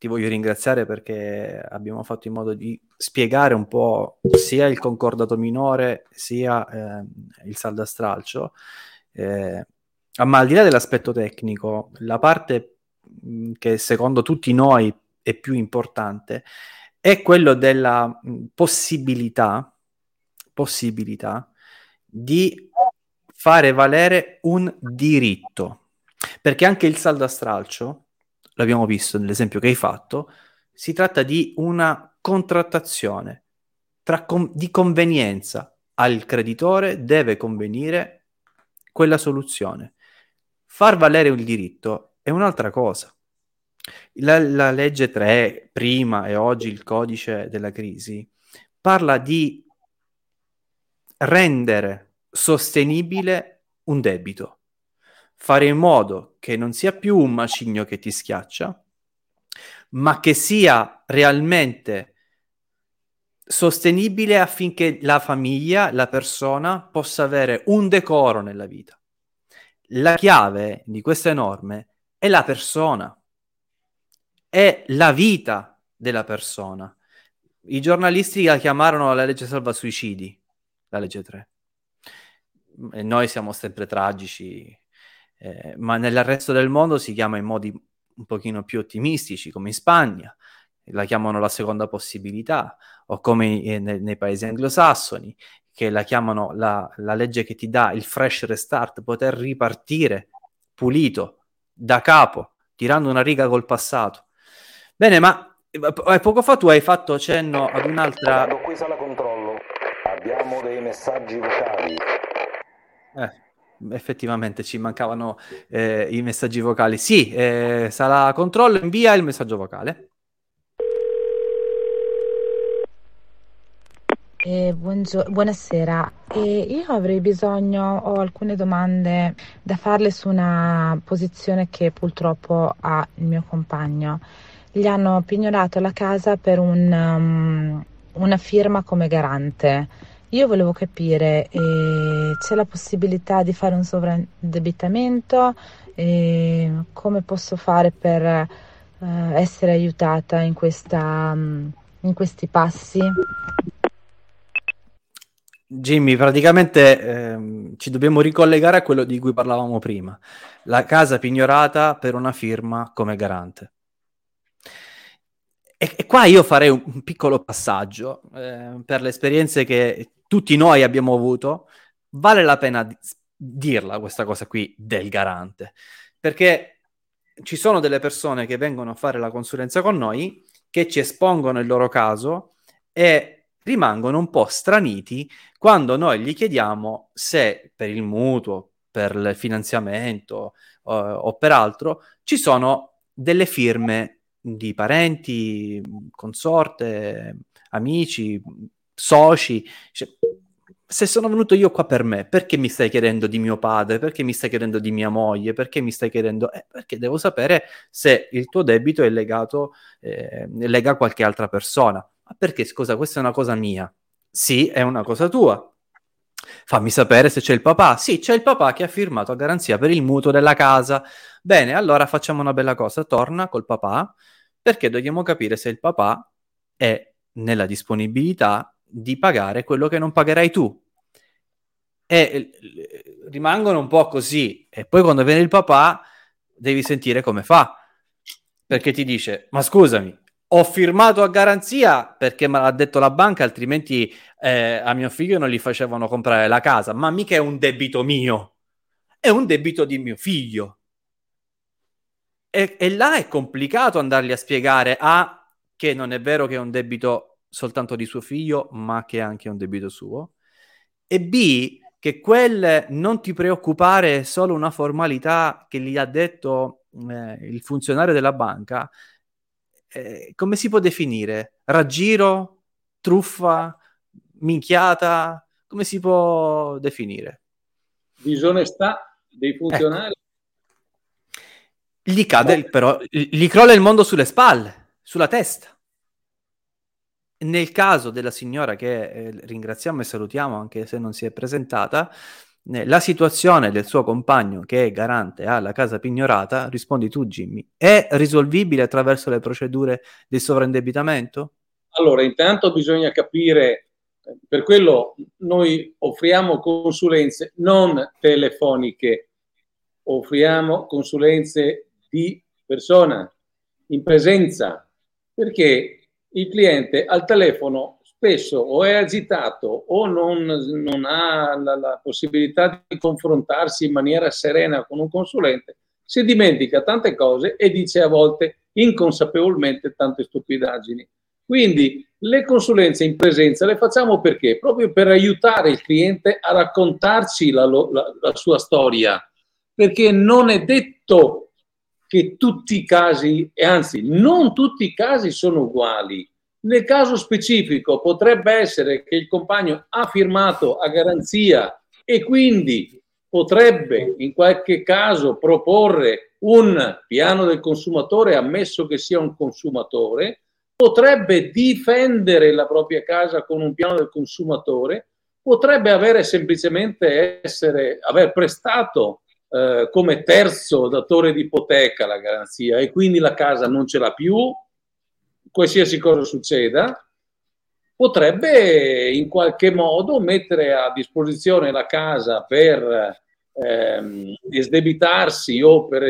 ti voglio ringraziare perché abbiamo fatto in modo di spiegare un po' sia il concordato minore sia eh, il saldo a stralcio. Eh, ma al di là dell'aspetto tecnico, la parte mh, che secondo tutti noi è più importante è quello della mh, possibilità, possibilità di fare valere un diritto. Perché anche il saldo a stralcio l'abbiamo visto nell'esempio che hai fatto, si tratta di una contrattazione com- di convenienza. Al creditore deve convenire quella soluzione. Far valere il diritto è un'altra cosa. La, la legge 3, prima e oggi il codice della crisi, parla di rendere sostenibile un debito fare in modo che non sia più un macigno che ti schiaccia, ma che sia realmente sostenibile affinché la famiglia, la persona possa avere un decoro nella vita. La chiave di queste norme è la persona, è la vita della persona. I giornalisti la chiamarono la legge salva suicidi, la legge 3. E noi siamo sempre tragici, eh, ma nel resto del mondo si chiama in modi un pochino più ottimistici, come in Spagna, la chiamano la seconda possibilità, o come eh, nei, nei, paesi anglosassoni, che la chiamano la, la, legge che ti dà il fresh restart, poter ripartire pulito, da capo, tirando una riga col passato. Bene, ma eh, poco fa tu hai fatto cenno ad un'altra... Qui sala controllo, abbiamo dei messaggi vocali. Eh effettivamente ci mancavano eh, i messaggi vocali. Sì, eh, sarà controllo, invia il messaggio vocale. Eh, buongio- buonasera, eh, io avrei bisogno, ho alcune domande da farle su una posizione che purtroppo ha il mio compagno. Gli hanno pignorato la casa per un, um, una firma come garante. Io volevo capire, eh, c'è la possibilità di fare un sovraindebitamento? Eh, come posso fare per eh, essere aiutata in, questa, mm, in questi passi? Jimmy, praticamente ehm, ci dobbiamo ricollegare a quello di cui parlavamo prima, la casa pignorata per una firma come garante. E, e qua io farei un, un piccolo passaggio eh, per le esperienze che tutti noi abbiamo avuto, vale la pena dirla questa cosa qui del garante, perché ci sono delle persone che vengono a fare la consulenza con noi, che ci espongono il loro caso e rimangono un po' straniti quando noi gli chiediamo se per il mutuo, per il finanziamento uh, o per altro ci sono delle firme di parenti, consorte, amici, soci. Cioè, se sono venuto io qua per me, perché mi stai chiedendo di mio padre? Perché mi stai chiedendo di mia moglie? Perché mi stai chiedendo? Eh, perché devo sapere se il tuo debito è legato, eh, lega a qualche altra persona. Ma perché, scusa, questa è una cosa mia? Sì, è una cosa tua. Fammi sapere se c'è il papà. Sì, c'è il papà che ha firmato a garanzia per il mutuo della casa. Bene, allora facciamo una bella cosa. Torna col papà perché dobbiamo capire se il papà è nella disponibilità di pagare quello che non pagherai tu. E eh, rimangono un po' così. E poi quando viene il papà devi sentire come fa. Perché ti dice, ma scusami, ho firmato a garanzia perché me l'ha detto la banca, altrimenti eh, a mio figlio non gli facevano comprare la casa. Ma mica è un debito mio, è un debito di mio figlio. E, e là è complicato andargli a spiegare A che non è vero che è un debito soltanto di suo figlio, ma che è anche un debito suo. E B, che quel non ti preoccupare è solo una formalità che gli ha detto eh, il funzionario della banca, eh, come si può definire? Raggiro? Truffa? Minchiata? Come si può definire? Disonestà dei funzionari. Ecco. Gli cade, però, gli crolla il mondo sulle spalle, sulla testa. Nel caso della signora che eh, ringraziamo e salutiamo anche se non si è presentata, eh, la situazione del suo compagno che è garante alla casa pignorata, rispondi tu Jimmy, è risolvibile attraverso le procedure di sovraindebitamento? Allora, intanto bisogna capire, per quello noi offriamo consulenze non telefoniche, offriamo consulenze di persona, in presenza, perché il cliente al telefono spesso o è agitato o non, non ha la, la, possibilità di confrontarsi in maniera serena con un consulente, si dimentica tante cose e dice a volte inconsapevolmente tante stupidaggini. Quindi le consulenze in presenza le facciamo perché? Proprio per aiutare il cliente a raccontarci la, la, sua storia, perché non è detto che tutti i casi, e anzi non tutti i casi sono uguali, nel caso specifico potrebbe essere che il compagno ha firmato a garanzia e quindi potrebbe in qualche caso proporre un piano del consumatore, ammesso che sia un consumatore, potrebbe difendere la propria casa con un piano del consumatore, potrebbe avere semplicemente essere, aver prestato eh, come terzo datore di ipoteca la garanzia e quindi la casa non ce l'ha più qualsiasi cosa succeda, potrebbe in qualche modo mettere a disposizione la casa per ehm, esdebitarsi o per,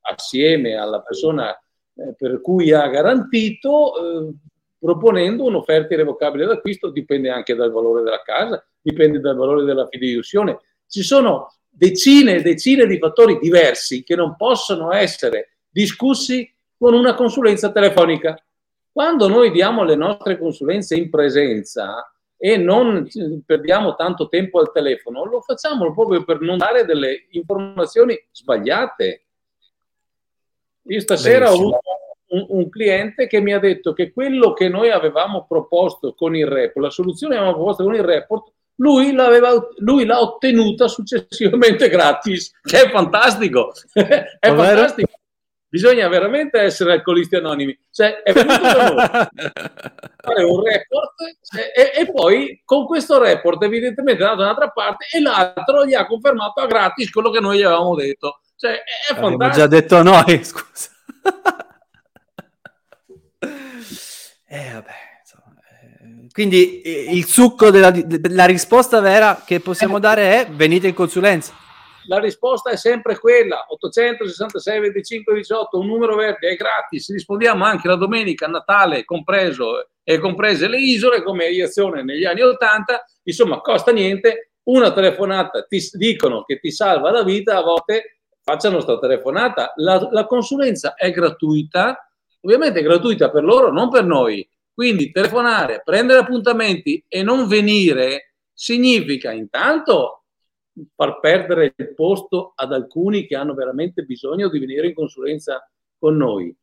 assieme alla persona eh, per cui ha garantito, eh, proponendo un'offerta irrevocabile d'acquisto, dipende anche dal valore della casa, dipende dal valore della fideiussione. Ci sono decine e decine di fattori diversi che non possono essere discussi con una consulenza telefonica. Quando noi diamo le nostre consulenze in presenza e non perdiamo tanto tempo al telefono, lo facciamo proprio per non dare delle informazioni sbagliate. Io stasera Benissimo. ho avuto un, un, cliente che mi ha detto che quello che noi avevamo proposto con il report, la soluzione che avevamo proposto con il report, lui, lui l'ha ottenuta successivamente [laughs] gratis, che [laughs] è fantastico. è fantastico bisogna veramente essere alcolisti anonimi. Cioè, è venuto da noi [laughs] fare un report e, e, poi con questo report evidentemente è andato da un'altra parte e l'altro gli ha confermato a gratis quello che noi gli avevamo detto. Cioè, è, è fantastico. Abbiamo già detto noi, scusa. eh, vabbè. Eh, quindi eh, il succo della, della risposta vera che possiamo dare è venite in consulenza. La risposta è sempre quella, 866 25 18, un numero verde, è gratis, rispondiamo anche la domenica, Natale compreso e comprese le isole come aviazione negli anni 80, insomma costa niente, una telefonata ti dicono che ti salva la vita, a volte faccia la nostra telefonata, la, la consulenza è gratuita, ovviamente è gratuita per loro, non per noi, quindi telefonare, prendere appuntamenti e non venire significa intanto far perdere il posto ad alcuni che hanno veramente bisogno di venire in consulenza con noi.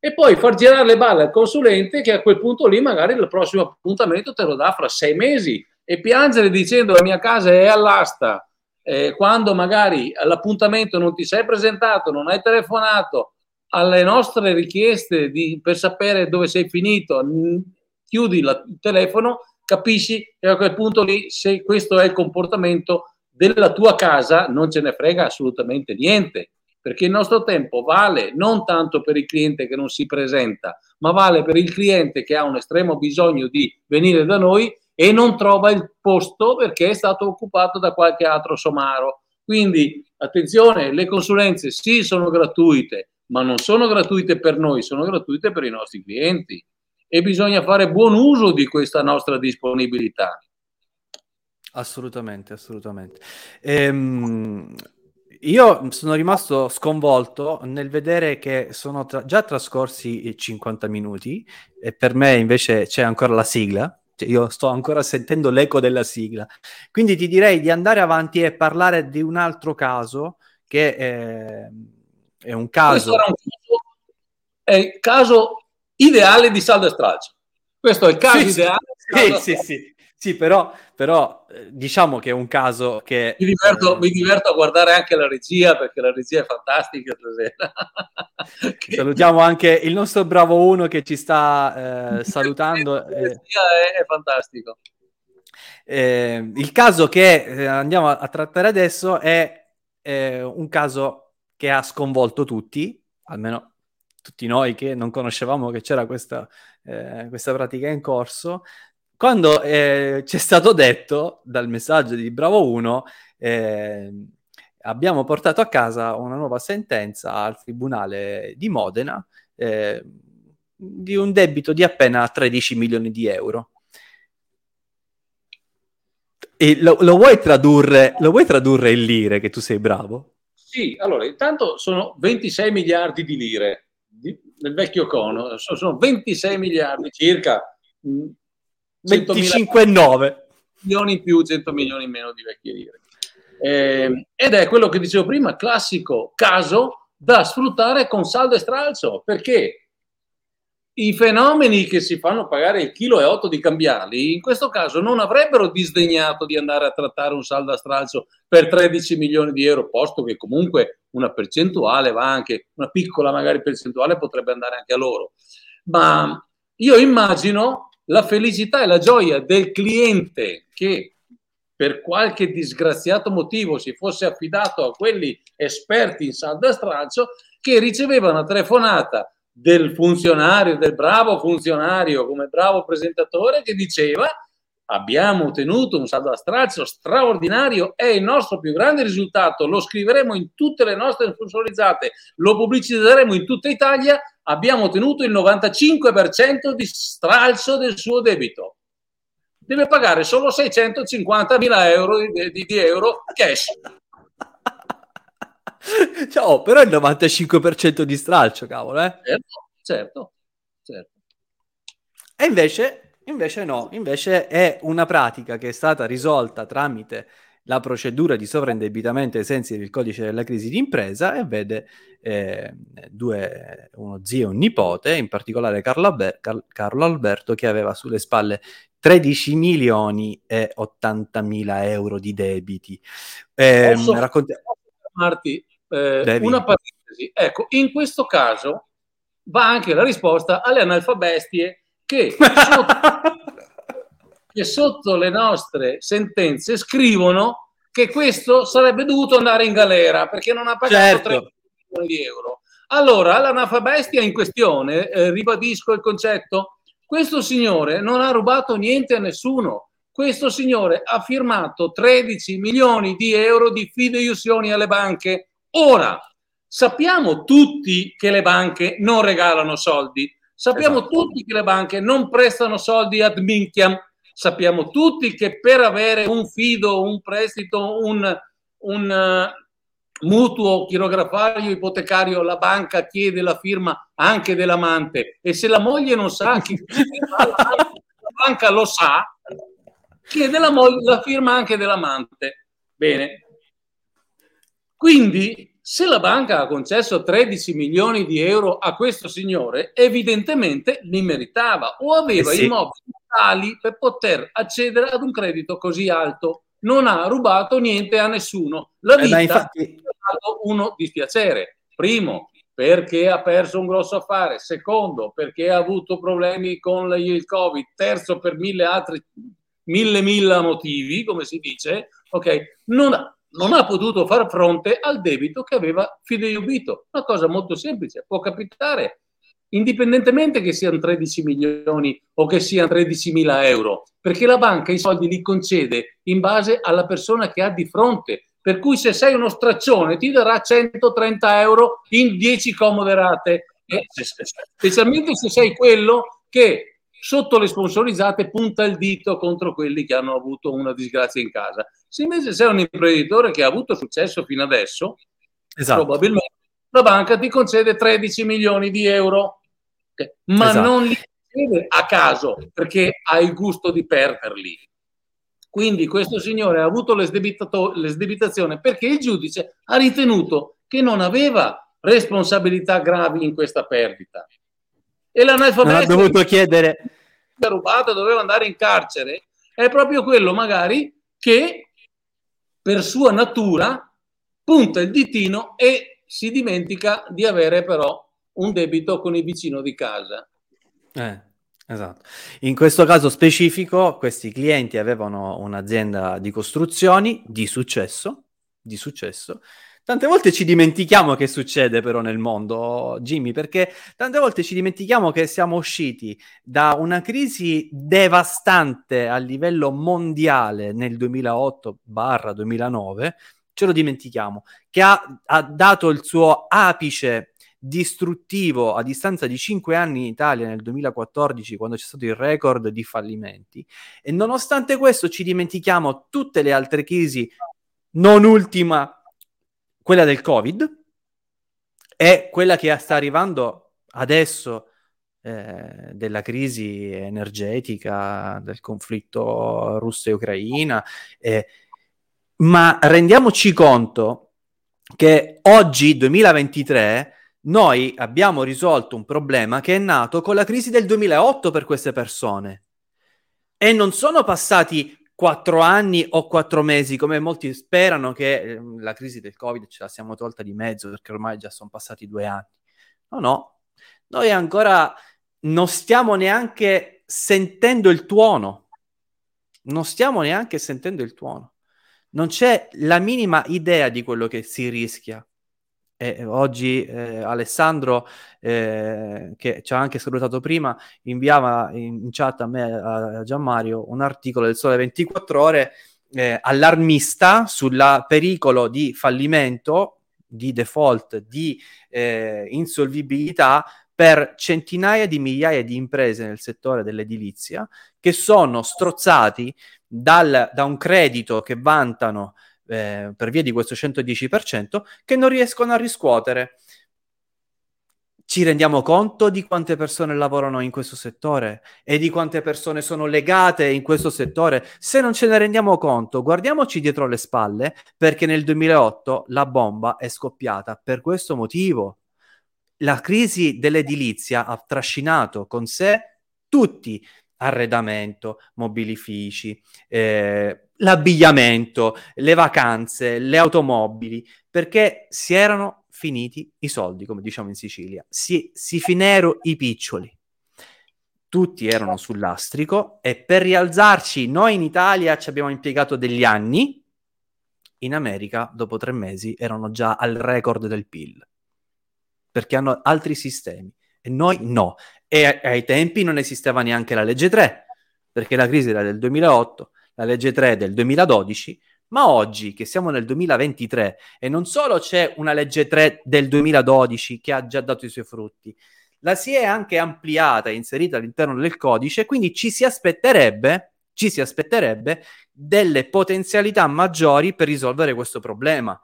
E poi far girare le balle al consulente che a quel punto lì magari il prossimo appuntamento te lo dà fra sei mesi e piangere dicendo la mia casa è all'asta, eh, quando magari all'appuntamento non ti sei presentato, non hai telefonato alle nostre richieste di, per sapere dove sei finito, chiudi la, il telefono, capisci che a quel punto lì se questo è il comportamento della tua casa non ce ne frega assolutamente niente, perché il nostro tempo vale non tanto per il cliente che non si presenta, ma vale per il cliente che ha un estremo bisogno di venire da noi e non trova il posto perché è stato occupato da qualche altro somaro. Quindi attenzione, le consulenze sì sono gratuite, ma non sono gratuite per noi, sono gratuite per i nostri clienti e bisogna fare buon uso di questa nostra disponibilità. Assolutamente, assolutamente. Ehm, io sono rimasto sconvolto nel vedere che sono tra- già trascorsi 50 minuti e per me invece c'è ancora la sigla. Cioè io sto ancora sentendo l'eco della sigla. Quindi ti direi di andare avanti e parlare di un altro caso che è, è un caso... Questo un caso, è il caso ideale di saldo e stralcio. Questo è il caso sì, ideale. Sì, sì, sì. Sì, però, però eh, diciamo che è un caso che... Mi diverto, eh, mi diverto, a guardare anche la regia perché la regia è fantastica che... [laughs] Salutiamo anche il nostro bravo uno che ci sta eh, [laughs] salutando. La regia è, è fantastico. Eh, il caso che eh, andiamo a, trattare adesso è eh, un caso che ha sconvolto tutti, almeno tutti noi che non conoscevamo che c'era questa, eh, questa pratica in corso, quando eh, ci è stato detto dal messaggio di Bravo 1 eh, abbiamo portato a casa una nuova sentenza al Tribunale di Modena eh, di un debito di appena 13 milioni di euro. E lo, lo, vuoi tradurre, lo vuoi tradurre in lire, che tu sei bravo? Sì, allora, intanto sono 26 miliardi di lire di, nel vecchio cono, sono, sono 26 miliardi circa. 25,9 milioni in più, 100 milioni in meno di vecchie lire. Eh, ed è quello che dicevo prima, classico caso da sfruttare con saldo e stralcio, perché i fenomeni che si fanno pagare il chilo e 8 di cambiali, in questo caso non avrebbero disdegnato di andare a trattare un saldo a stralcio per 13 milioni di euro, posto che comunque una percentuale va anche, una piccola magari percentuale potrebbe andare anche a loro. Ma io immagino la felicità e la gioia del cliente che per qualche disgraziato motivo si fosse affidato a quelli esperti in saldo a stralcio che riceveva una telefonata del funzionario, del bravo funzionario come bravo presentatore che diceva abbiamo ottenuto un saldo a stralcio straordinario, è il nostro più grande risultato, lo scriveremo in tutte le nostre sponsorizzate, lo pubblicizzeremo in tutta Italia, abbiamo ottenuto il 95% di stralcio del suo debito. Deve pagare solo 650 mila euro di, di, di euro cash. [laughs] Ciao, però il 95% di stralcio, cavolo, eh? Certo, certo, certo. E invece, invece no, invece è una pratica che è stata risolta tramite la procedura di sovraindebitamento ai sensi del codice della crisi d'impresa e vede eh, due, uno zio e un nipote, in particolare Carlo, Alber- Car- Carlo, Alberto, che aveva sulle spalle 13 milioni e 80 mila euro di debiti. Eh, posso, racconti- posso eh, una parentesi. Ecco, in questo caso va anche la risposta alle analfabestie che sotto, [laughs] che sotto le nostre sentenze scrivono che questo sarebbe dovuto andare in galera perché non ha pagato certo. 30 milioni di euro. Allora, l'analfabestia in questione, eh, ribadisco il concetto, questo signore non ha rubato niente a nessuno. Questo signore ha firmato 13 milioni di euro di fideiussioni alle banche Ora, sappiamo tutti che le banche non regalano soldi, sappiamo esatto. tutti che le banche non prestano soldi ad minchiam, sappiamo tutti che per avere un fido, un prestito, un, un uh, mutuo chirografario ipotecario, la banca chiede la firma anche dell'amante e se la moglie non sa che [laughs] la banca lo sa, chiede la, moglie, la firma anche dell'amante. Bene, quindi, se la banca ha concesso 13 milioni di euro a questo signore, evidentemente li meritava o aveva eh sì. immobili tali per poter accedere ad un credito così alto. Non ha rubato niente a nessuno. La vita eh, infatti... è stato uno dispiacere. Primo, perché ha perso un grosso affare. Secondo, perché ha avuto problemi con il Covid. Terzo, per mille altri, mille, mille motivi, come si dice. Ok, non ha non ha potuto far fronte al debito che aveva fideiubito. Una cosa molto semplice, può capitare, indipendentemente che siano 13 milioni o che siano 13 mila euro, perché la banca i soldi li concede in base alla persona che ha di fronte. Per cui se sei uno straccione ti darà 130 euro in 10 comode rate, specialmente se sei quello che sotto le sponsorizzate punta il dito contro quelli che hanno avuto una disgrazia in casa. Se invece sei un imprenditore che ha avuto successo fino adesso, esatto. probabilmente la banca ti concede 13 milioni di euro, ma esatto. non li concede a caso perché ha il gusto di perderli. Quindi questo signore ha avuto l'esdebitazione perché il giudice ha ritenuto che non aveva responsabilità gravi in questa perdita e l'analfabeto ha dovuto chiedere rubato doveva andare in carcere è proprio quello magari che per sua natura punta il ditino e si dimentica di avere però un debito con il vicino di casa eh, Esatto. In questo caso specifico, questi clienti avevano un'azienda di costruzioni di successo, di successo. Tante volte ci dimentichiamo che succede però nel mondo, Jimmy, perché tante volte ci dimentichiamo che siamo usciti da una crisi devastante a livello mondiale nel 2008-2009, ce lo dimentichiamo, che ha, ha dato il suo apice distruttivo a distanza di 5 anni in Italia nel 2014 quando c'è stato il record di fallimenti. E nonostante questo ci dimentichiamo tutte le altre crisi non ultima quella del covid e quella che sta arrivando adesso eh, della crisi energetica del conflitto russo e ucraina eh, ma rendiamoci conto che oggi 2023 noi abbiamo risolto un problema che è nato con la crisi del 2008 per queste persone. E non sono passati quattro anni o quattro mesi, come molti sperano che eh, la crisi del Covid ce la siamo tolta di mezzo, perché ormai già sono passati due anni. No, no, noi ancora non stiamo neanche sentendo il tuono. Non stiamo neanche sentendo il tuono. Non c'è la minima idea di quello che si rischia e oggi eh, Alessandro, eh, che ci ha anche salutato prima, inviava in, in chat a me, a Gianmario, un articolo del Sole 24 Ore eh, allarmista sul pericolo di fallimento, di default, di eh, insolvibilità per centinaia di migliaia di imprese nel settore dell'edilizia che sono strozzati dal, da un credito che vantano eh, per via di questo 110% che non riescono a riscuotere. Ci rendiamo conto di quante persone lavorano in questo settore e di quante persone sono legate in questo settore? Se non ce ne rendiamo conto, guardiamoci dietro le spalle perché nel 2008 la bomba è scoppiata per questo motivo. La crisi dell'edilizia ha trascinato con sé tutti arredamento, mobilifici, eh, l'abbigliamento, le vacanze, le automobili, perché si erano finiti i soldi, come diciamo in Sicilia, si, si finero i piccioli. Tutti erano sul lastrico e per rialzarci noi in Italia ci abbiamo impiegato degli anni, in America dopo tre mesi erano già al record del PIL, perché hanno altri sistemi e noi no. E ai tempi non esisteva neanche la legge 3, perché la crisi era del 2008, la legge 3 del 2012, ma oggi che siamo nel 2023 e non solo c'è una legge 3 del 2012 che ha già dato i suoi frutti, la si è anche ampliata e inserita all'interno del codice, quindi ci si aspetterebbe, ci si aspetterebbe delle potenzialità maggiori per risolvere questo problema.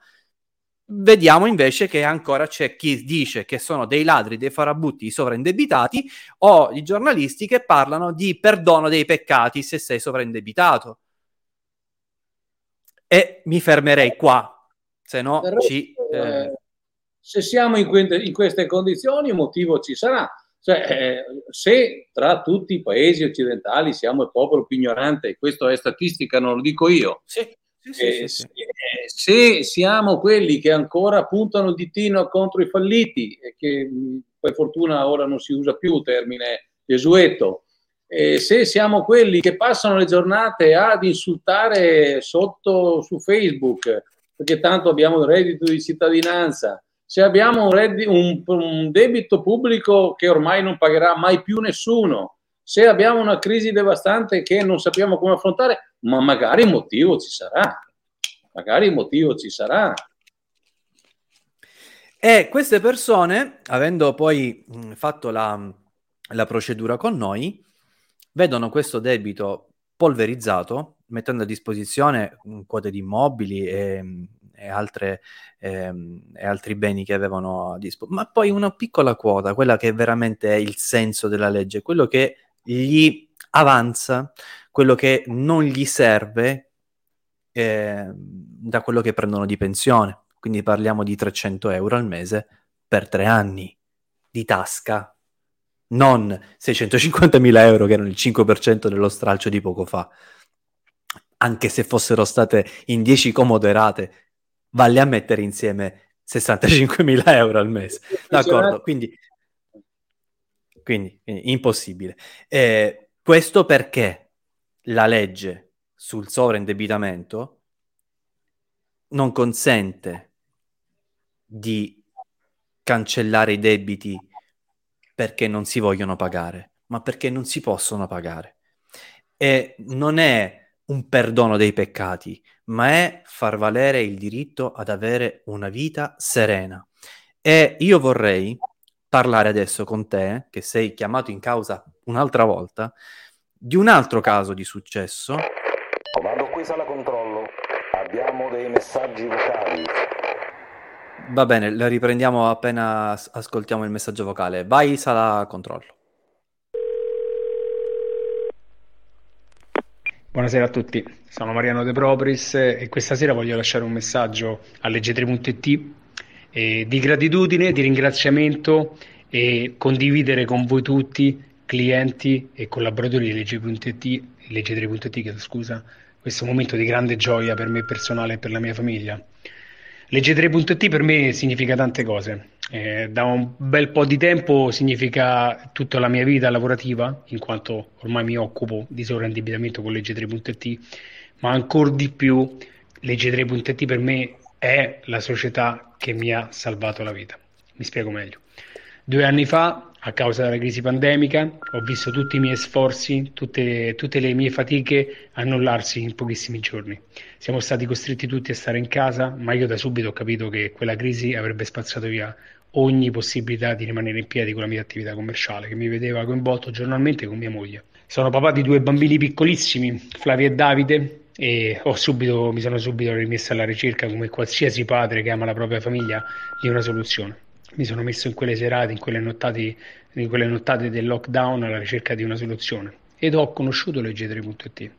Vediamo invece che ancora c'è chi dice che sono dei ladri, dei farabutti, i sovraindebitati o i giornalisti che parlano di perdono dei peccati se sei sovraindebitato. E mi fermerei qua, se no ci... Eh... Se siamo in, que- in, queste condizioni, un motivo ci sarà. Cioè, eh, se tra tutti i paesi occidentali siamo il popolo più ignorante, questo è statistica, non lo dico io, sì, eh, sì, se siamo quelli che ancora puntano il ditino contro i falliti, e che per fortuna ora non si usa più il termine desueto, eh, se siamo quelli che passano le giornate ad insultare sotto su Facebook, perché tanto abbiamo il reddito di cittadinanza, se abbiamo un, reddito, un, un debito pubblico che ormai non pagherà mai più nessuno, se abbiamo una crisi devastante che non sappiamo come affrontare, ma magari il motivo ci sarà, magari il motivo ci sarà. E queste persone, avendo poi mh, fatto la, la procedura con noi, vedono questo debito polverizzato, mettendo a disposizione quote di immobili e, e, altre, e, e altri beni che avevano a disposizione, ma poi una piccola quota, quella che veramente è il senso della legge, quello che gli avanza quello che non gli serve eh, da quello che prendono di pensione. Quindi parliamo di 300 euro al mese per tre anni di tasca, non 650 mila euro che erano il 5% dello stralcio di poco fa. Anche se fossero state in 10 comode rate, vale a mettere insieme 65 mila euro al mese. D'accordo? Quindi quindi, quindi impossibile. Eh, questo perché la legge sul sovraindebitamento non consente di cancellare i debiti perché non si vogliono pagare, ma perché non si possono pagare. E non è un perdono dei peccati, ma è far valere il diritto ad avere una vita serena. E io vorrei parlare adesso con te, che sei chiamato in causa un'altra volta, di un altro caso di successo. Comando qui sala controllo, abbiamo dei messaggi vocali. Va bene, la riprendiamo appena ascoltiamo il messaggio vocale. Vai sala controllo. Buonasera a tutti, sono Mariano De Propris e questa sera voglio lasciare un messaggio a legge3.it eh, di gratitudine, di ringraziamento e condividere con voi tutti, clienti e collaboratori di Legge3.it, Legge3.it scusa, questo momento di grande gioia per me personale e per la mia famiglia. Legge3.it per me significa tante cose. Eh, da un bel po' di tempo significa tutta la mia vita lavorativa, in quanto ormai mi occupo di sovraindebitamento con Legge3.it, ma ancora di più Legge3.it per me è la società che mi ha salvato la vita. Mi spiego meglio. Due anni fa, a causa della crisi pandemica, ho visto tutti i miei sforzi, tutte, tutte, le mie fatiche annullarsi in pochissimi giorni. Siamo stati costretti tutti a stare in casa, ma io da subito ho capito che quella crisi avrebbe spazzato via ogni possibilità di rimanere in piedi con la mia attività commerciale, che mi vedeva coinvolto giornalmente con mia moglie. Sono papà di due bambini piccolissimi, Flavio e Davide, e subito, mi sono subito rimesso alla ricerca, come qualsiasi padre che ama la propria famiglia, di una soluzione. Mi sono messo in quelle serate, in quelle, nottati, in quelle nottate del lockdown alla ricerca di una soluzione ed ho conosciuto legge3.it.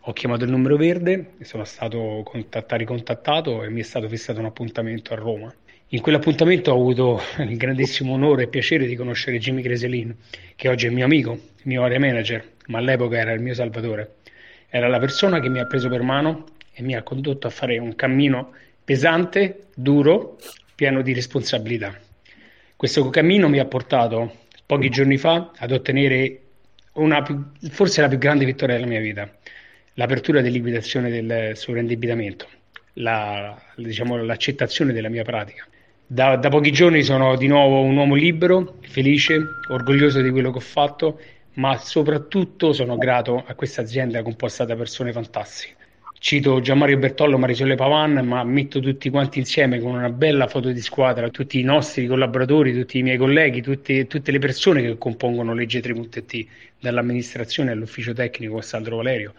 Ho chiamato il numero verde, sono stato contattato, ricontattato e mi è stato fissato un appuntamento a Roma. In quell'appuntamento ho avuto [laughs] il grandissimo onore e piacere di conoscere Jimmy Greselin, che oggi è mio amico, mio area manager, ma all'epoca era il mio salvatore. Era la persona che mi ha preso per mano e mi ha condotto a fare un cammino pesante, duro, pieno di responsabilità. Questo cammino mi ha portato pochi giorni fa ad ottenere una, forse la più grande vittoria della mia vita, l'apertura di liquidazione del sovraindebitamento, la, diciamo, l'accettazione della mia pratica. Da, da, pochi giorni sono di nuovo un uomo libero, felice, orgoglioso di quello che ho fatto ma soprattutto sono grato a questa azienda composta da persone fantastiche. Cito Gianmario Bertollo, Marisole Pavan, ma metto tutti quanti insieme con una bella foto di squadra, tutti i nostri collaboratori, tutti i miei colleghi, tutti, tutte le persone che compongono Legge 3.it, dall'amministrazione all'ufficio tecnico a Sandro Valerio.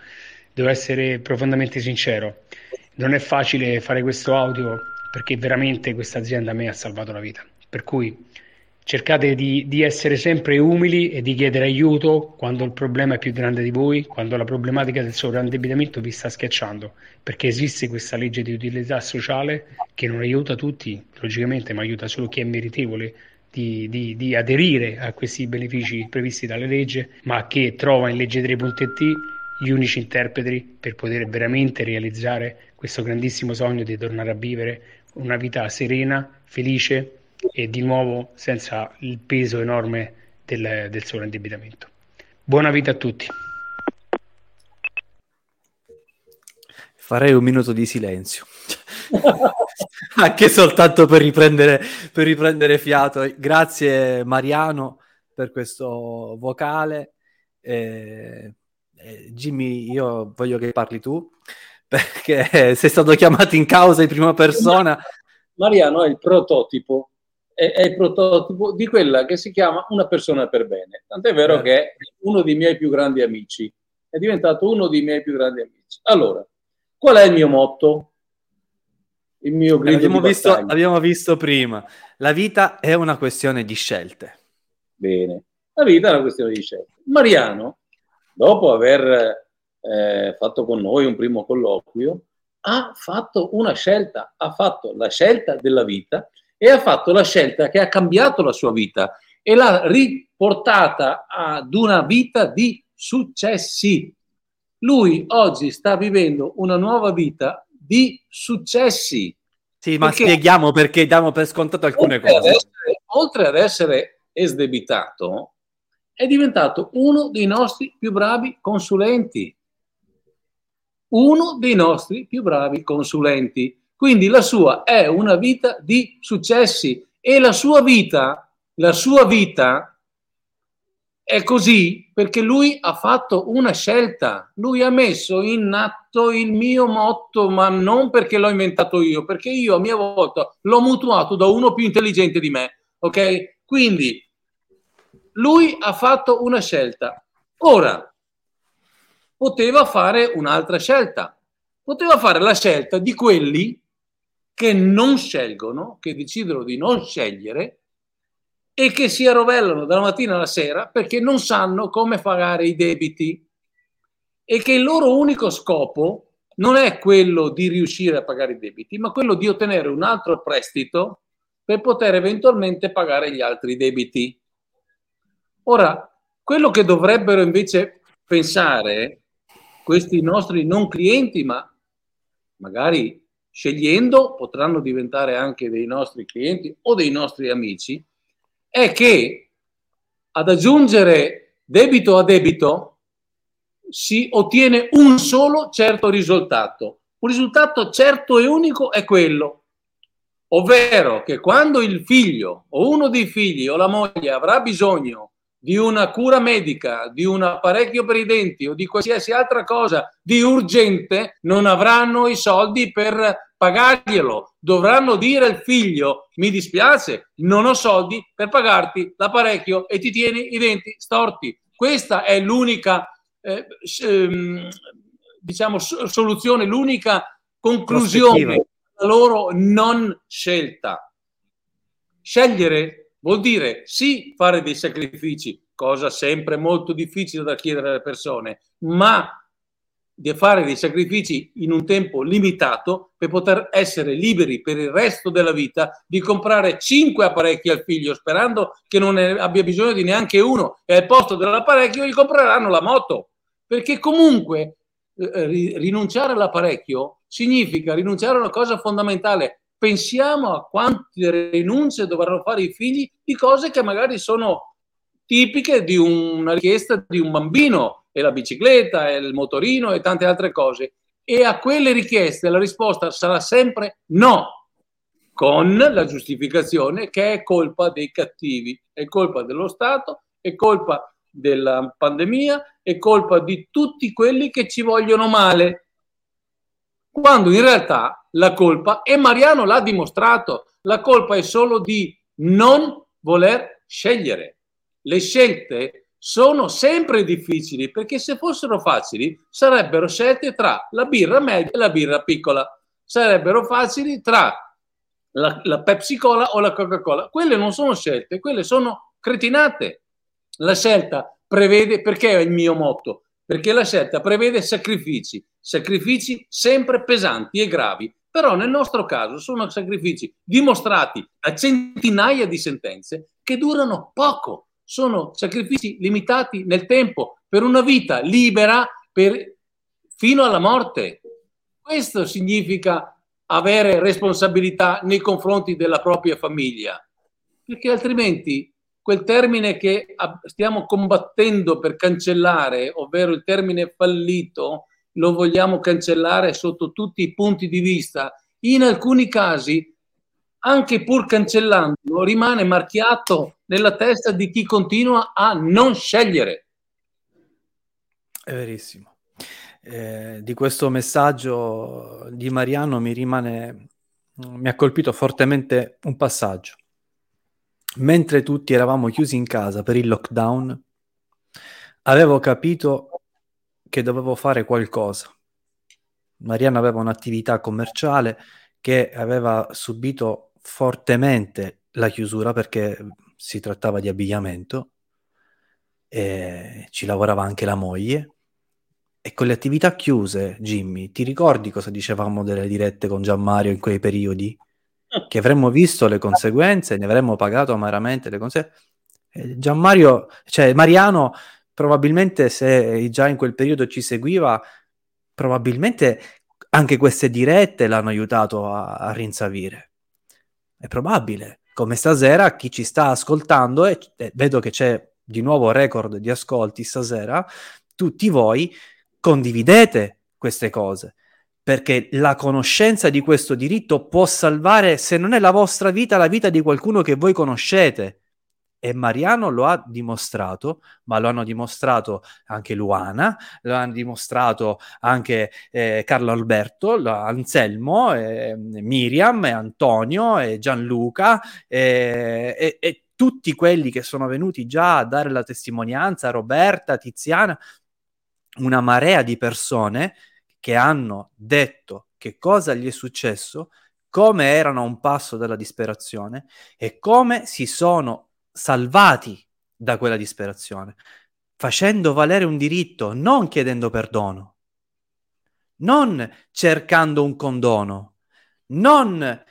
Devo essere profondamente sincero, non è facile fare questo audio perché veramente questa azienda a me ha salvato la vita. Per cui cercate di, di, essere sempre umili e di chiedere aiuto quando il problema è più grande di voi, quando la problematica del sovraindebitamento vi sta schiacciando, perché esiste questa legge di utilità sociale che non aiuta tutti, logicamente, ma aiuta solo chi è meritevole di, di, di aderire a questi benefici previsti dalle leggi, ma che trova in legge 3.it gli unici interpreti per poter veramente realizzare questo grandissimo sogno di tornare a vivere una vita serena, felice e di nuovo senza il peso enorme del, del sovraindebitamento. Buona vita a tutti. Farei un minuto di silenzio. [laughs] Anche soltanto per riprendere, per riprendere fiato. Grazie Mariano per questo vocale. Eh, eh, Jimmy, io voglio che parli tu [laughs] perché sei stato chiamato in causa in prima persona. Mariano è il prototipo è, è, il prototipo di quella che si chiama una persona per bene. Tant'è vero che è uno dei miei più grandi amici. È diventato uno dei miei più grandi amici. Allora, qual è il mio motto? Il mio grido abbiamo visto, abbiamo visto prima. La vita è una questione di scelte. Bene, la vita è una questione di scelte. Mariano, dopo aver eh, fatto con noi un primo colloquio, ha fatto una scelta, ha fatto la scelta della vita e ha fatto la scelta che ha cambiato la sua vita e l'ha riportata ad una vita di successi. Lui oggi sta vivendo una nuova vita di successi. Sì, ma perché spieghiamo perché diamo per scontato alcune oltre cose. Ad essere, oltre ad essere esdebitato, è diventato uno dei nostri più bravi consulenti. Uno dei nostri più bravi consulenti. Quindi la sua è una vita di successi e la sua vita, la sua vita è così perché lui ha fatto una scelta. Lui ha messo in atto il mio motto, ma non perché l'ho inventato io, perché io a mia volta l'ho mutuato da uno più intelligente di me. Ok? Quindi lui ha fatto una scelta. Ora poteva fare un'altra scelta. Poteva fare la scelta di quelli che non scelgono, che decidono di non scegliere e che si arrovellano dalla mattina alla sera perché non sanno come pagare i debiti e che il loro unico scopo non è quello di riuscire a pagare i debiti, ma quello di ottenere un altro prestito per poter eventualmente pagare gli altri debiti. Ora, quello che dovrebbero invece pensare questi nostri non clienti, ma magari scegliendo potranno diventare anche dei nostri clienti o dei nostri amici, è che ad aggiungere debito a debito si ottiene un solo certo risultato. Un risultato certo e unico è quello, ovvero che quando il figlio o uno dei figli o la moglie avrà bisogno di una cura medica, di un apparecchio per i denti o di qualsiasi altra cosa di urgente, non avranno i soldi per pagarglielo. Dovranno dire al figlio: Mi dispiace, non ho soldi per pagarti l'apparecchio e ti tieni i denti storti. Questa è l'unica eh, ehm, diciamo, soluzione, l'unica conclusione della loro non scelta. Scegliere vuol dire sì fare dei sacrifici, cosa sempre molto difficile da chiedere alle persone, ma di fare dei sacrifici in un tempo limitato per poter essere liberi per il resto della vita di comprare cinque apparecchi al figlio sperando che non abbia bisogno di neanche uno e al posto dell'apparecchio gli compreranno la moto. Perché comunque eh, rinunciare all'apparecchio significa rinunciare a una cosa fondamentale pensiamo a quante rinunce dovranno fare i figli di cose che magari sono tipiche di una richiesta di un bambino e la bicicletta, e il motorino e tante altre cose. E a quelle richieste la risposta sarà sempre no, con la giustificazione che è colpa dei cattivi, è colpa dello Stato, è colpa della pandemia, è colpa di tutti quelli che ci vogliono male. Quando in realtà la colpa, e Mariano l'ha dimostrato, la colpa è solo di non voler scegliere. Le scelte sono sempre difficili perché se fossero facili sarebbero scelte tra la birra media e la birra piccola, sarebbero facili tra la, la Pepsi Cola o la Coca-Cola. Quelle non sono scelte, quelle sono cretinate. La scelta prevede, perché è il mio motto? Perché la scelta prevede sacrifici, sacrifici sempre pesanti e gravi, però nel nostro caso sono sacrifici dimostrati a centinaia di sentenze che durano poco. Sono sacrifici limitati nel tempo per una vita libera per, fino alla morte. Questo significa avere responsabilità nei confronti della propria famiglia, perché altrimenti quel termine che stiamo combattendo per cancellare, ovvero il termine fallito, lo vogliamo cancellare sotto tutti i punti di vista. In alcuni casi anche pur cancellandolo, rimane marchiato nella testa di chi continua a non scegliere. È verissimo. Eh, di questo messaggio di Mariano mi rimane, mi ha colpito fortemente un passaggio. Mentre tutti eravamo chiusi in casa per il lockdown, avevo capito che dovevo fare qualcosa. Mariano aveva un'attività commerciale che aveva subito fortemente la chiusura perché si trattava di abbigliamento, e ci lavorava anche la moglie. E con le attività chiuse, Jimmy, ti ricordi cosa dicevamo delle dirette con Gianmario in quei periodi? Che avremmo visto le conseguenze, ne avremmo pagato amaramente le conseguenze. Gianmario, cioè Mariano, probabilmente se già in quel periodo ci seguiva, probabilmente anche queste dirette l'hanno aiutato a, a rinsavire. È probabile. Come stasera chi ci sta ascoltando, e, e vedo che c'è di nuovo record di ascolti stasera, tutti voi condividete queste cose perché la conoscenza di questo diritto può salvare, se non è la vostra vita, la vita di qualcuno che voi conoscete. E Mariano lo ha dimostrato, ma lo hanno dimostrato anche Luana, lo hanno dimostrato anche eh, Carlo Alberto, Anselmo, eh, Miriam, Antonio, e Gianluca, e tutti quelli che sono venuti già a dare la testimonianza, Roberta, Tiziana, una marea di persone che hanno detto che cosa gli è successo, come erano a un passo dalla disperazione e come si sono salvati da quella disperazione, facendo valere un diritto, non chiedendo perdono, non cercando un condono, non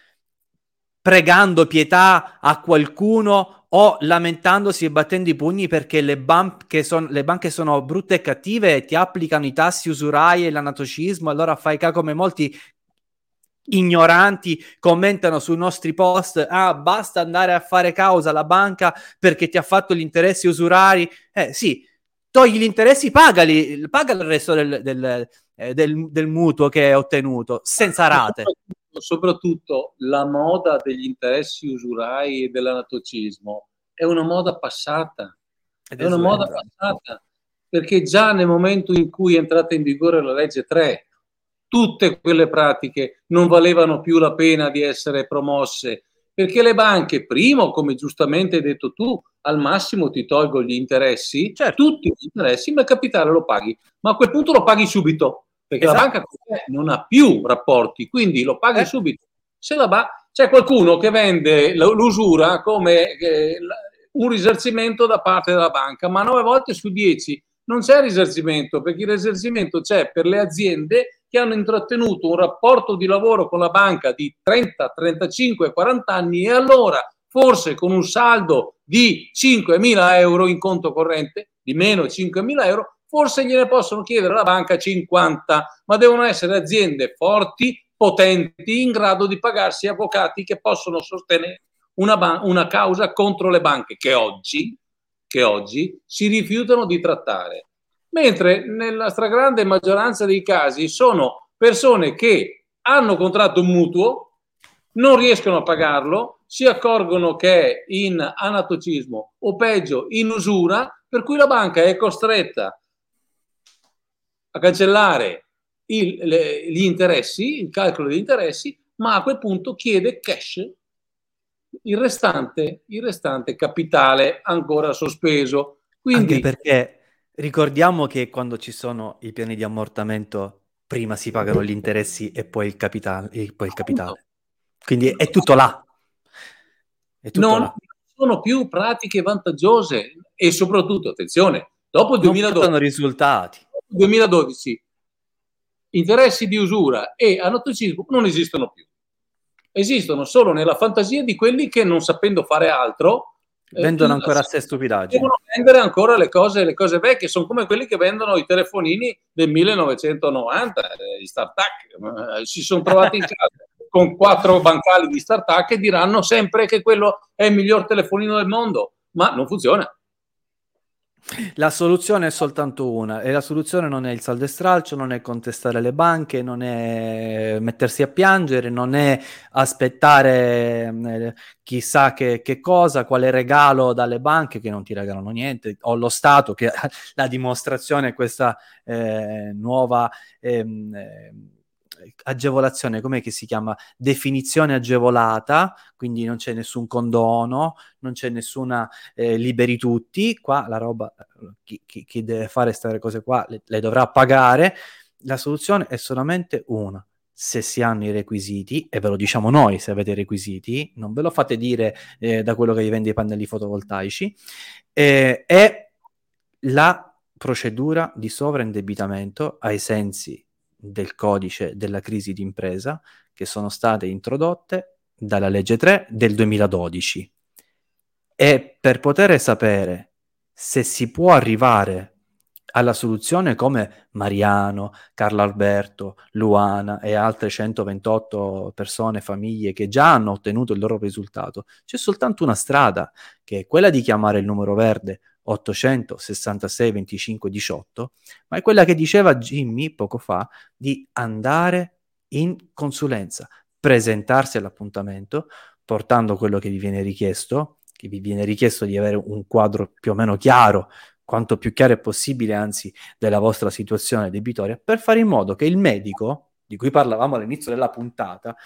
pregando pietà a qualcuno o lamentandosi e battendo i pugni perché le banche, son, le banche sono brutte e cattive e ti applicano i tassi usurai e l'anatocismo, allora fai ca come molti ignoranti commentano sui nostri post ah basta andare a fare causa alla banca perché ti ha fatto gli interessi usurari. Eh sì togli gli interessi pagali paga il resto del, del, eh, del, del mutuo che hai ottenuto senza rate. Soprattutto la moda degli interessi usurai e dell'anatocismo è una moda passata. Ed è una moda passata perché già nel momento in cui è entrata in vigore la legge 3, tutte quelle pratiche non valevano più la pena di essere promosse perché le banche, primo, come giustamente hai detto tu, al massimo ti tolgo gli interessi, certo. tutti gli interessi, ma il capitale lo paghi, ma a quel punto lo paghi subito perché esatto. la banca non ha più rapporti, quindi lo paghi eh. subito. Se la ba- c'è qualcuno che vende l'usura come eh, un risarcimento da parte della banca, ma nove volte su dieci non c'è risarcimento, perché il risarcimento c'è per le aziende che hanno intrattenuto un rapporto di lavoro con la banca di 30, 35, 40 anni e allora forse con un saldo di 5.000 euro in conto corrente, di meno 5.000 euro, forse gliene possono chiedere alla banca 50, ma devono essere aziende forti, potenti, in grado di pagarsi avvocati che possono sostenere una, ban- una causa contro le banche che oggi, che oggi si rifiutano di trattare. Mentre nella stragrande maggioranza dei casi sono persone che hanno contratto un mutuo, non riescono a pagarlo, si accorgono che è in anatocismo o peggio in usura, per cui la banca è costretta a cancellare il, le, gli interessi, il calcolo degli interessi, ma a quel punto chiede cash, il restante, il restante capitale ancora sospeso. Quindi, Anche perché ricordiamo che quando ci sono i piani di ammortamento, prima si pagano gli interessi e poi il capitale. Poi il capitale. Quindi è tutto là. È tutto non là. sono più pratiche vantaggiose e soprattutto, attenzione, dopo il 2012... Non risultati 2012 interessi di usura e anatocismo non esistono più. Esistono solo nella fantasia di quelli che non sapendo fare altro eh, vendono eh, ancora a sé stupidaggini. Devono vendere ancora le cose, le cose vecchie, sono come quelli che vendono i telefonini del 1990, eh, gli start-up, eh, si sono trovati in casa [laughs] con quattro bancali di start-up che diranno sempre che quello è il miglior telefonino del mondo, ma non funziona. La soluzione è soltanto una e la soluzione non è il saldo e stralcio, non è contestare le banche, non è mettersi a piangere, non è aspettare eh, chissà che, che, cosa, quale regalo dalle banche che non ti regalano niente, o lo Stato che [laughs] la dimostrazione è questa eh, nuova... Ehm, eh, agevolazione, com'è che si chiama? Definizione agevolata, quindi non c'è nessun condono, non c'è nessuna eh, liberi tutti, qua la roba, chi, chi, chi deve fare queste cose qua le, le dovrà pagare, la soluzione è solamente una, se si hanno i requisiti, e ve lo diciamo noi se avete i requisiti, non ve lo fate dire eh, da quello che vi vende i pannelli fotovoltaici, eh, è la procedura di sovraindebitamento ai sensi del codice della crisi d'impresa che sono state introdotte dalla legge 3 del 2012. E per poter sapere se si può arrivare alla soluzione come Mariano, Carlo Alberto, Luana e altre 128 persone, famiglie che già hanno ottenuto il loro risultato, c'è soltanto una strada, che è quella di chiamare il numero verde 866 25 18, ma è quella che diceva Jimmy poco fa di andare in consulenza, presentarsi all'appuntamento, portando quello che vi viene richiesto, che vi viene richiesto di avere un quadro più o meno chiaro, quanto più chiaro è possibile, anzi, della vostra situazione debitoria, per fare in modo che il medico, di cui parlavamo all'inizio della puntata,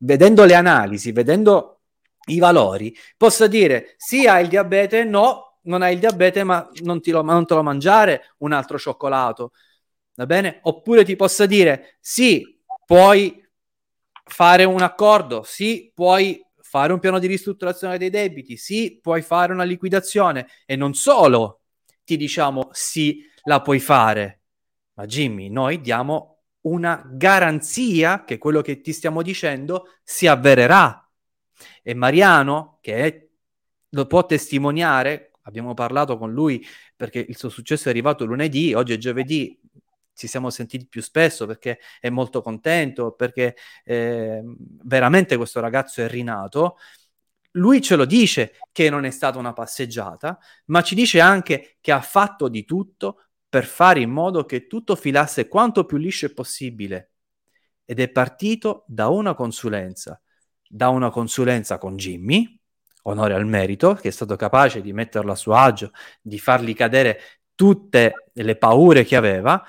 vedendo le analisi, vedendo i valori, possa dire sì hai il diabete, no, non hai il diabete, ma non, lo, ma non te lo mangiare un altro cioccolato, va bene? Oppure ti possa dire sì, puoi fare un accordo, sì, puoi fare un piano di ristrutturazione dei debiti, sì, puoi fare una liquidazione e non solo ti diciamo sì, la puoi fare, ma Jimmy, noi diamo una garanzia che quello che ti stiamo dicendo si avvererà. E Mariano, che è, lo può testimoniare, abbiamo parlato con lui perché il suo successo è arrivato lunedì, oggi è giovedì, ci siamo sentiti più spesso perché è molto contento, perché eh, veramente questo ragazzo è rinato. Lui ce lo dice che non è stata una passeggiata, ma ci dice anche che ha fatto di tutto per fare in modo che tutto filasse quanto più liscio possibile. Ed è partito da una consulenza, da una consulenza con Jimmy, onore al merito, che è stato capace di metterlo a suo agio, di fargli cadere tutte le paure che aveva,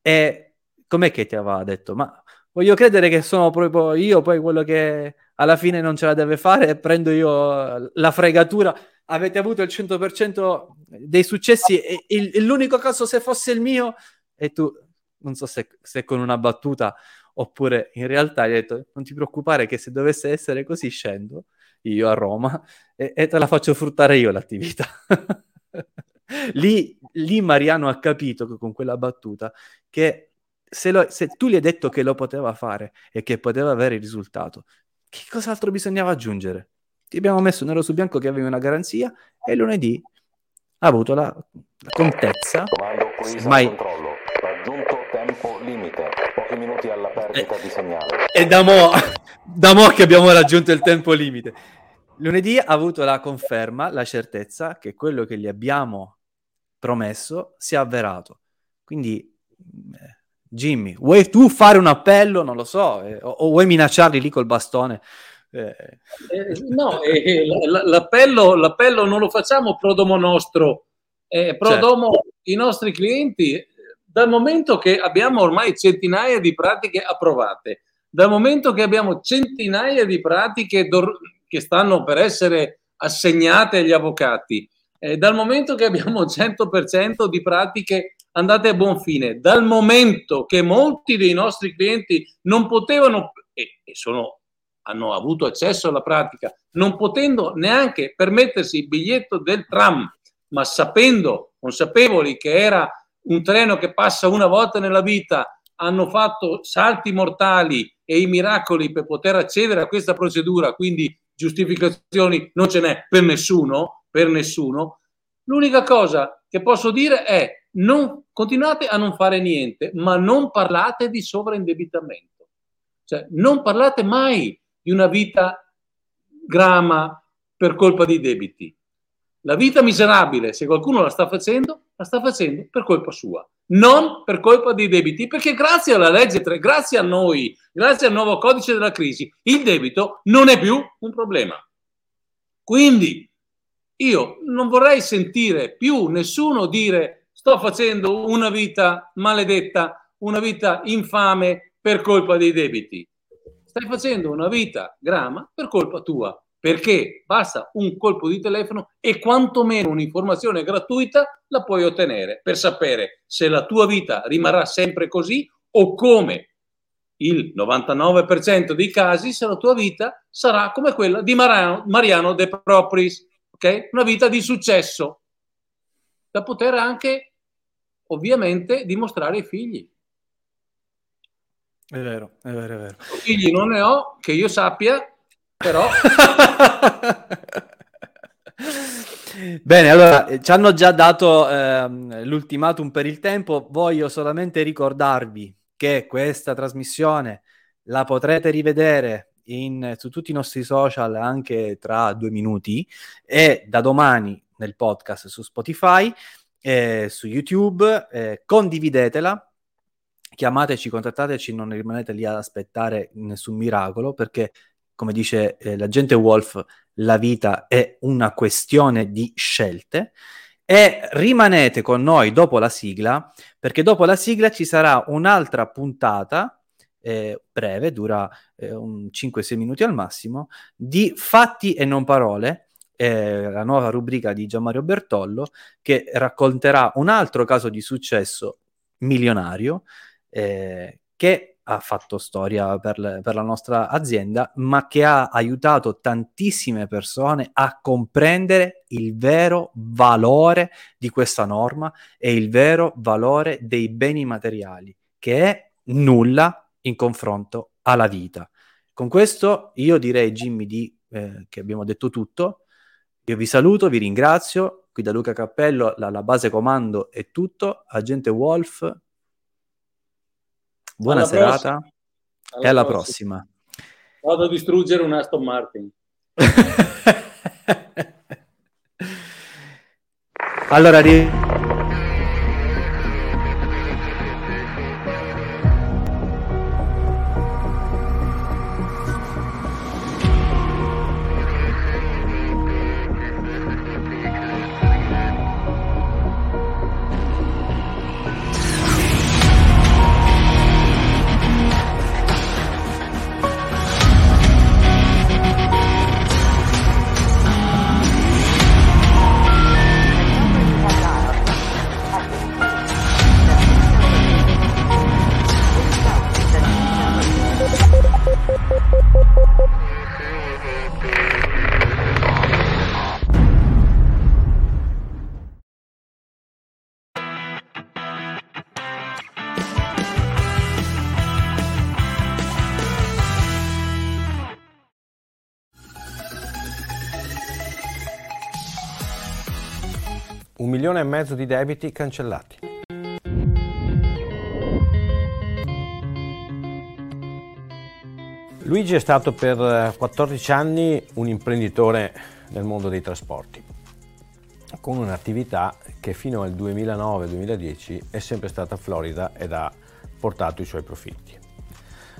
e com'è che ti aveva detto? Ma voglio credere che sono proprio io poi quello che alla fine non ce la deve fare e prendo io la fregatura. Avete avuto il 100% dei successi e, il, l'unico caso se fosse il mio e tu, non so se, se con una battuta oppure in realtà gli hai detto non ti preoccupare che se dovesse essere così scendo io a Roma e, e te la faccio fruttare io l'attività. [laughs] lì, lì Mariano ha capito che con quella battuta che se, lo, se, tu gli hai detto che lo poteva fare e che poteva avere il risultato, che cos'altro bisognava aggiungere? Ti abbiamo messo nero su bianco che avevi una garanzia e lunedì ha avuto la, la contezza. Comando mai... controllo. Raggiunto tempo limite. Pochi minuti alla perdita di segnale. E da mo, da mo che abbiamo raggiunto il tempo limite. Lunedì ha avuto la conferma, la certezza che quello che gli abbiamo promesso sia avverato. Quindi, eh, Jimmy, vuoi tu fare un appello? Non lo so, eh, o, o, vuoi minacciarli lì col bastone? Eh. eh no, eh, l'appello, l'appello, non lo facciamo pro domo nostro, eh, pro certo. domo i nostri clienti. Dal momento che abbiamo ormai centinaia di pratiche approvate, dal momento che abbiamo centinaia di pratiche do- che stanno per essere assegnate agli avvocati, eh, dal momento che abbiamo 100% di pratiche andate a buon fine, dal momento che molti dei nostri clienti non potevano e, e sono, hanno avuto accesso alla pratica, non potendo neanche permettersi il biglietto del tram, ma sapendo, consapevoli che era un treno che passa una volta nella vita, hanno fatto salti mortali e i miracoli per poter accedere a questa procedura, quindi giustificazioni non ce n'è per nessuno, per nessuno. L'unica cosa che posso dire è non, continuate a non fare niente, ma non parlate di sovraindebitamento. Cioè, non parlate mai di una vita grama per colpa dei debiti. La vita miserabile, se qualcuno la sta facendo, la sta facendo per colpa sua, non per colpa dei debiti, perché grazie alla legge 3, grazie a noi, grazie al nuovo codice della crisi, il debito non è più un problema. Quindi io non vorrei sentire più nessuno dire sto facendo una vita maledetta, una vita infame per colpa dei debiti. Stai facendo una vita grama per colpa tua, perché basta un colpo di telefono e quantomeno un'informazione gratuita la puoi ottenere per sapere se la tua vita rimarrà sempre così o come il 99% dei casi se la tua vita sarà come quella di Mariano, Mariano De Propris ok? Una vita di successo da poter anche ovviamente dimostrare ai figli. È vero, è vero, è vero. Figli non ne ho, che io sappia, però... [laughs] Bene, allora ci hanno già dato ehm, l'ultimatum per il tempo. Voglio solamente ricordarvi che questa trasmissione la potrete rivedere in, su tutti i nostri social anche tra due minuti e da domani nel podcast su Spotify, eh, su YouTube, eh, condividetela, chiamateci, contattateci, non rimanete lì ad aspettare nessun miracolo perché come dice eh, l'agente Wolf, la vita è una questione di scelte. E rimanete con noi dopo la sigla, perché dopo la sigla ci sarà un'altra puntata eh, breve, dura eh, 5-6 minuti al massimo, di fatti e non parole, eh, la nuova rubrica di Gianmario Bertollo, che racconterà un altro caso di successo milionario eh, che ha fatto storia per, le, per, la nostra azienda, ma che ha aiutato tantissime persone a comprendere il vero valore di questa norma e il vero valore dei beni materiali, che è nulla in confronto alla vita. Con questo io direi, Jimmy, di, eh, che abbiamo detto tutto. Io vi saluto, vi ringrazio. Qui da Luca Cappello, la, la base comando è tutto. Agente Wolf, Buona alla serata prossima. e alla prossima. prossima. Vado a distruggere un Aston Martin. [laughs] allora, ri- milione e mezzo di debiti cancellati. Luigi è stato per 14 anni un imprenditore nel mondo dei trasporti, con un'attività che fino al 2009-2010 è sempre stata florida ed ha portato i suoi profitti.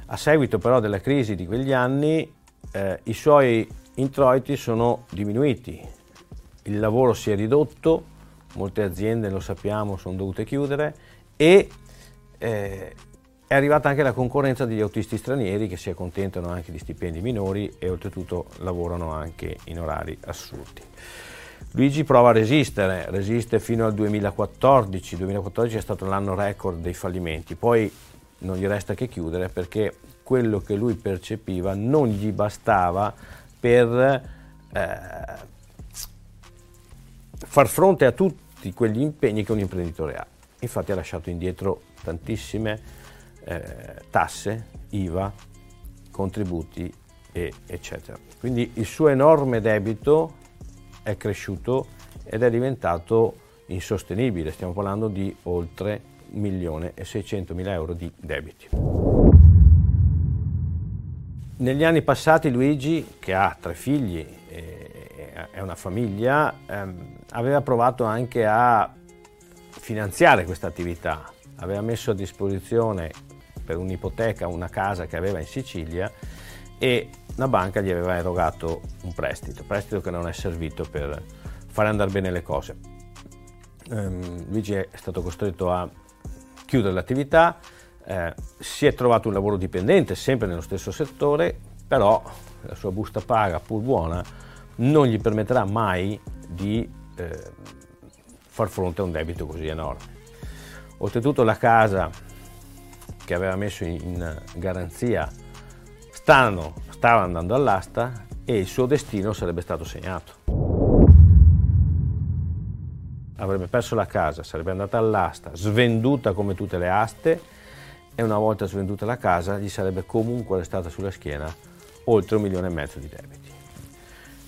A seguito però della crisi di quegli anni eh, i suoi introiti sono diminuiti, il lavoro si è ridotto, molte aziende, lo sappiamo, sono dovute chiudere e eh, è arrivata anche la concorrenza degli autisti stranieri che si accontentano anche di stipendi minori e oltretutto lavorano anche in orari assurdi. Luigi prova a resistere, resiste fino al 2014, il 2014 è stato l'anno record dei fallimenti, poi non gli resta che chiudere perché quello che lui percepiva non gli bastava per eh, far fronte a tutti tutti quegli impegni che un imprenditore ha. Infatti ha lasciato indietro tantissime eh, tasse, IVA, contributi e, eccetera. Quindi il suo enorme debito è cresciuto ed è diventato insostenibile, stiamo parlando di oltre 1 milione e 600 mila euro di debiti. Negli anni passati Luigi, che ha tre figli, è una famiglia, ehm, aveva provato anche a finanziare questa attività, aveva messo a disposizione per un'ipoteca una casa che aveva in Sicilia e la banca gli aveva erogato un prestito, prestito che non è servito per fare andare bene le cose. Um, Luigi è stato costretto a chiudere l'attività, eh, si è trovato un lavoro dipendente sempre nello stesso settore, però la sua busta paga, pur buona, non gli permetterà mai di eh, far fronte a un debito così enorme. Oltretutto la casa che aveva messo in garanzia stanno, stava andando all'asta e il suo destino sarebbe stato segnato. Avrebbe perso la casa, sarebbe andata all'asta, svenduta come tutte le aste e una volta svenduta la casa gli sarebbe comunque restata sulla schiena oltre un milione e mezzo di debiti.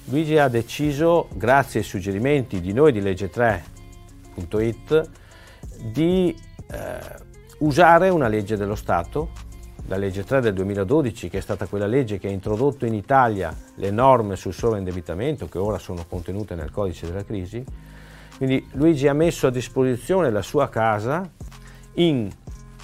Luigi ha deciso, grazie ai suggerimenti di noi di legge3.it, di eh, usare una legge dello Stato la legge 3 del 2012, che è stata quella legge che ha introdotto in Italia le norme sul sovraindebitamento, che ora sono contenute nel codice della crisi. Quindi Luigi ha messo a disposizione la sua casa in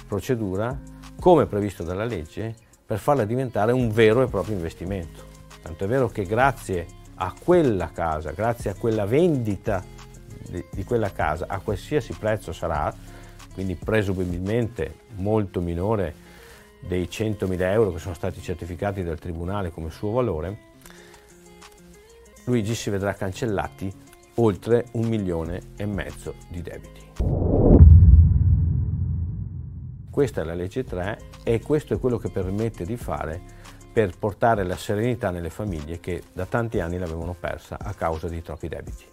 procedura, come previsto dalla legge, per farla diventare un vero e proprio investimento. Tanto è vero che grazie a quella casa, grazie a quella vendita di, di quella casa, a qualsiasi prezzo sarà, quindi presumibilmente molto minore dei 100.000 euro che sono stati certificati dal Tribunale come suo valore, Luigi si vedrà cancellati oltre un milione e mezzo di debiti. Questa è la legge 3 e questo è quello che permette di fare per portare la serenità nelle famiglie che da tanti anni l'avevano persa a causa di troppi debiti.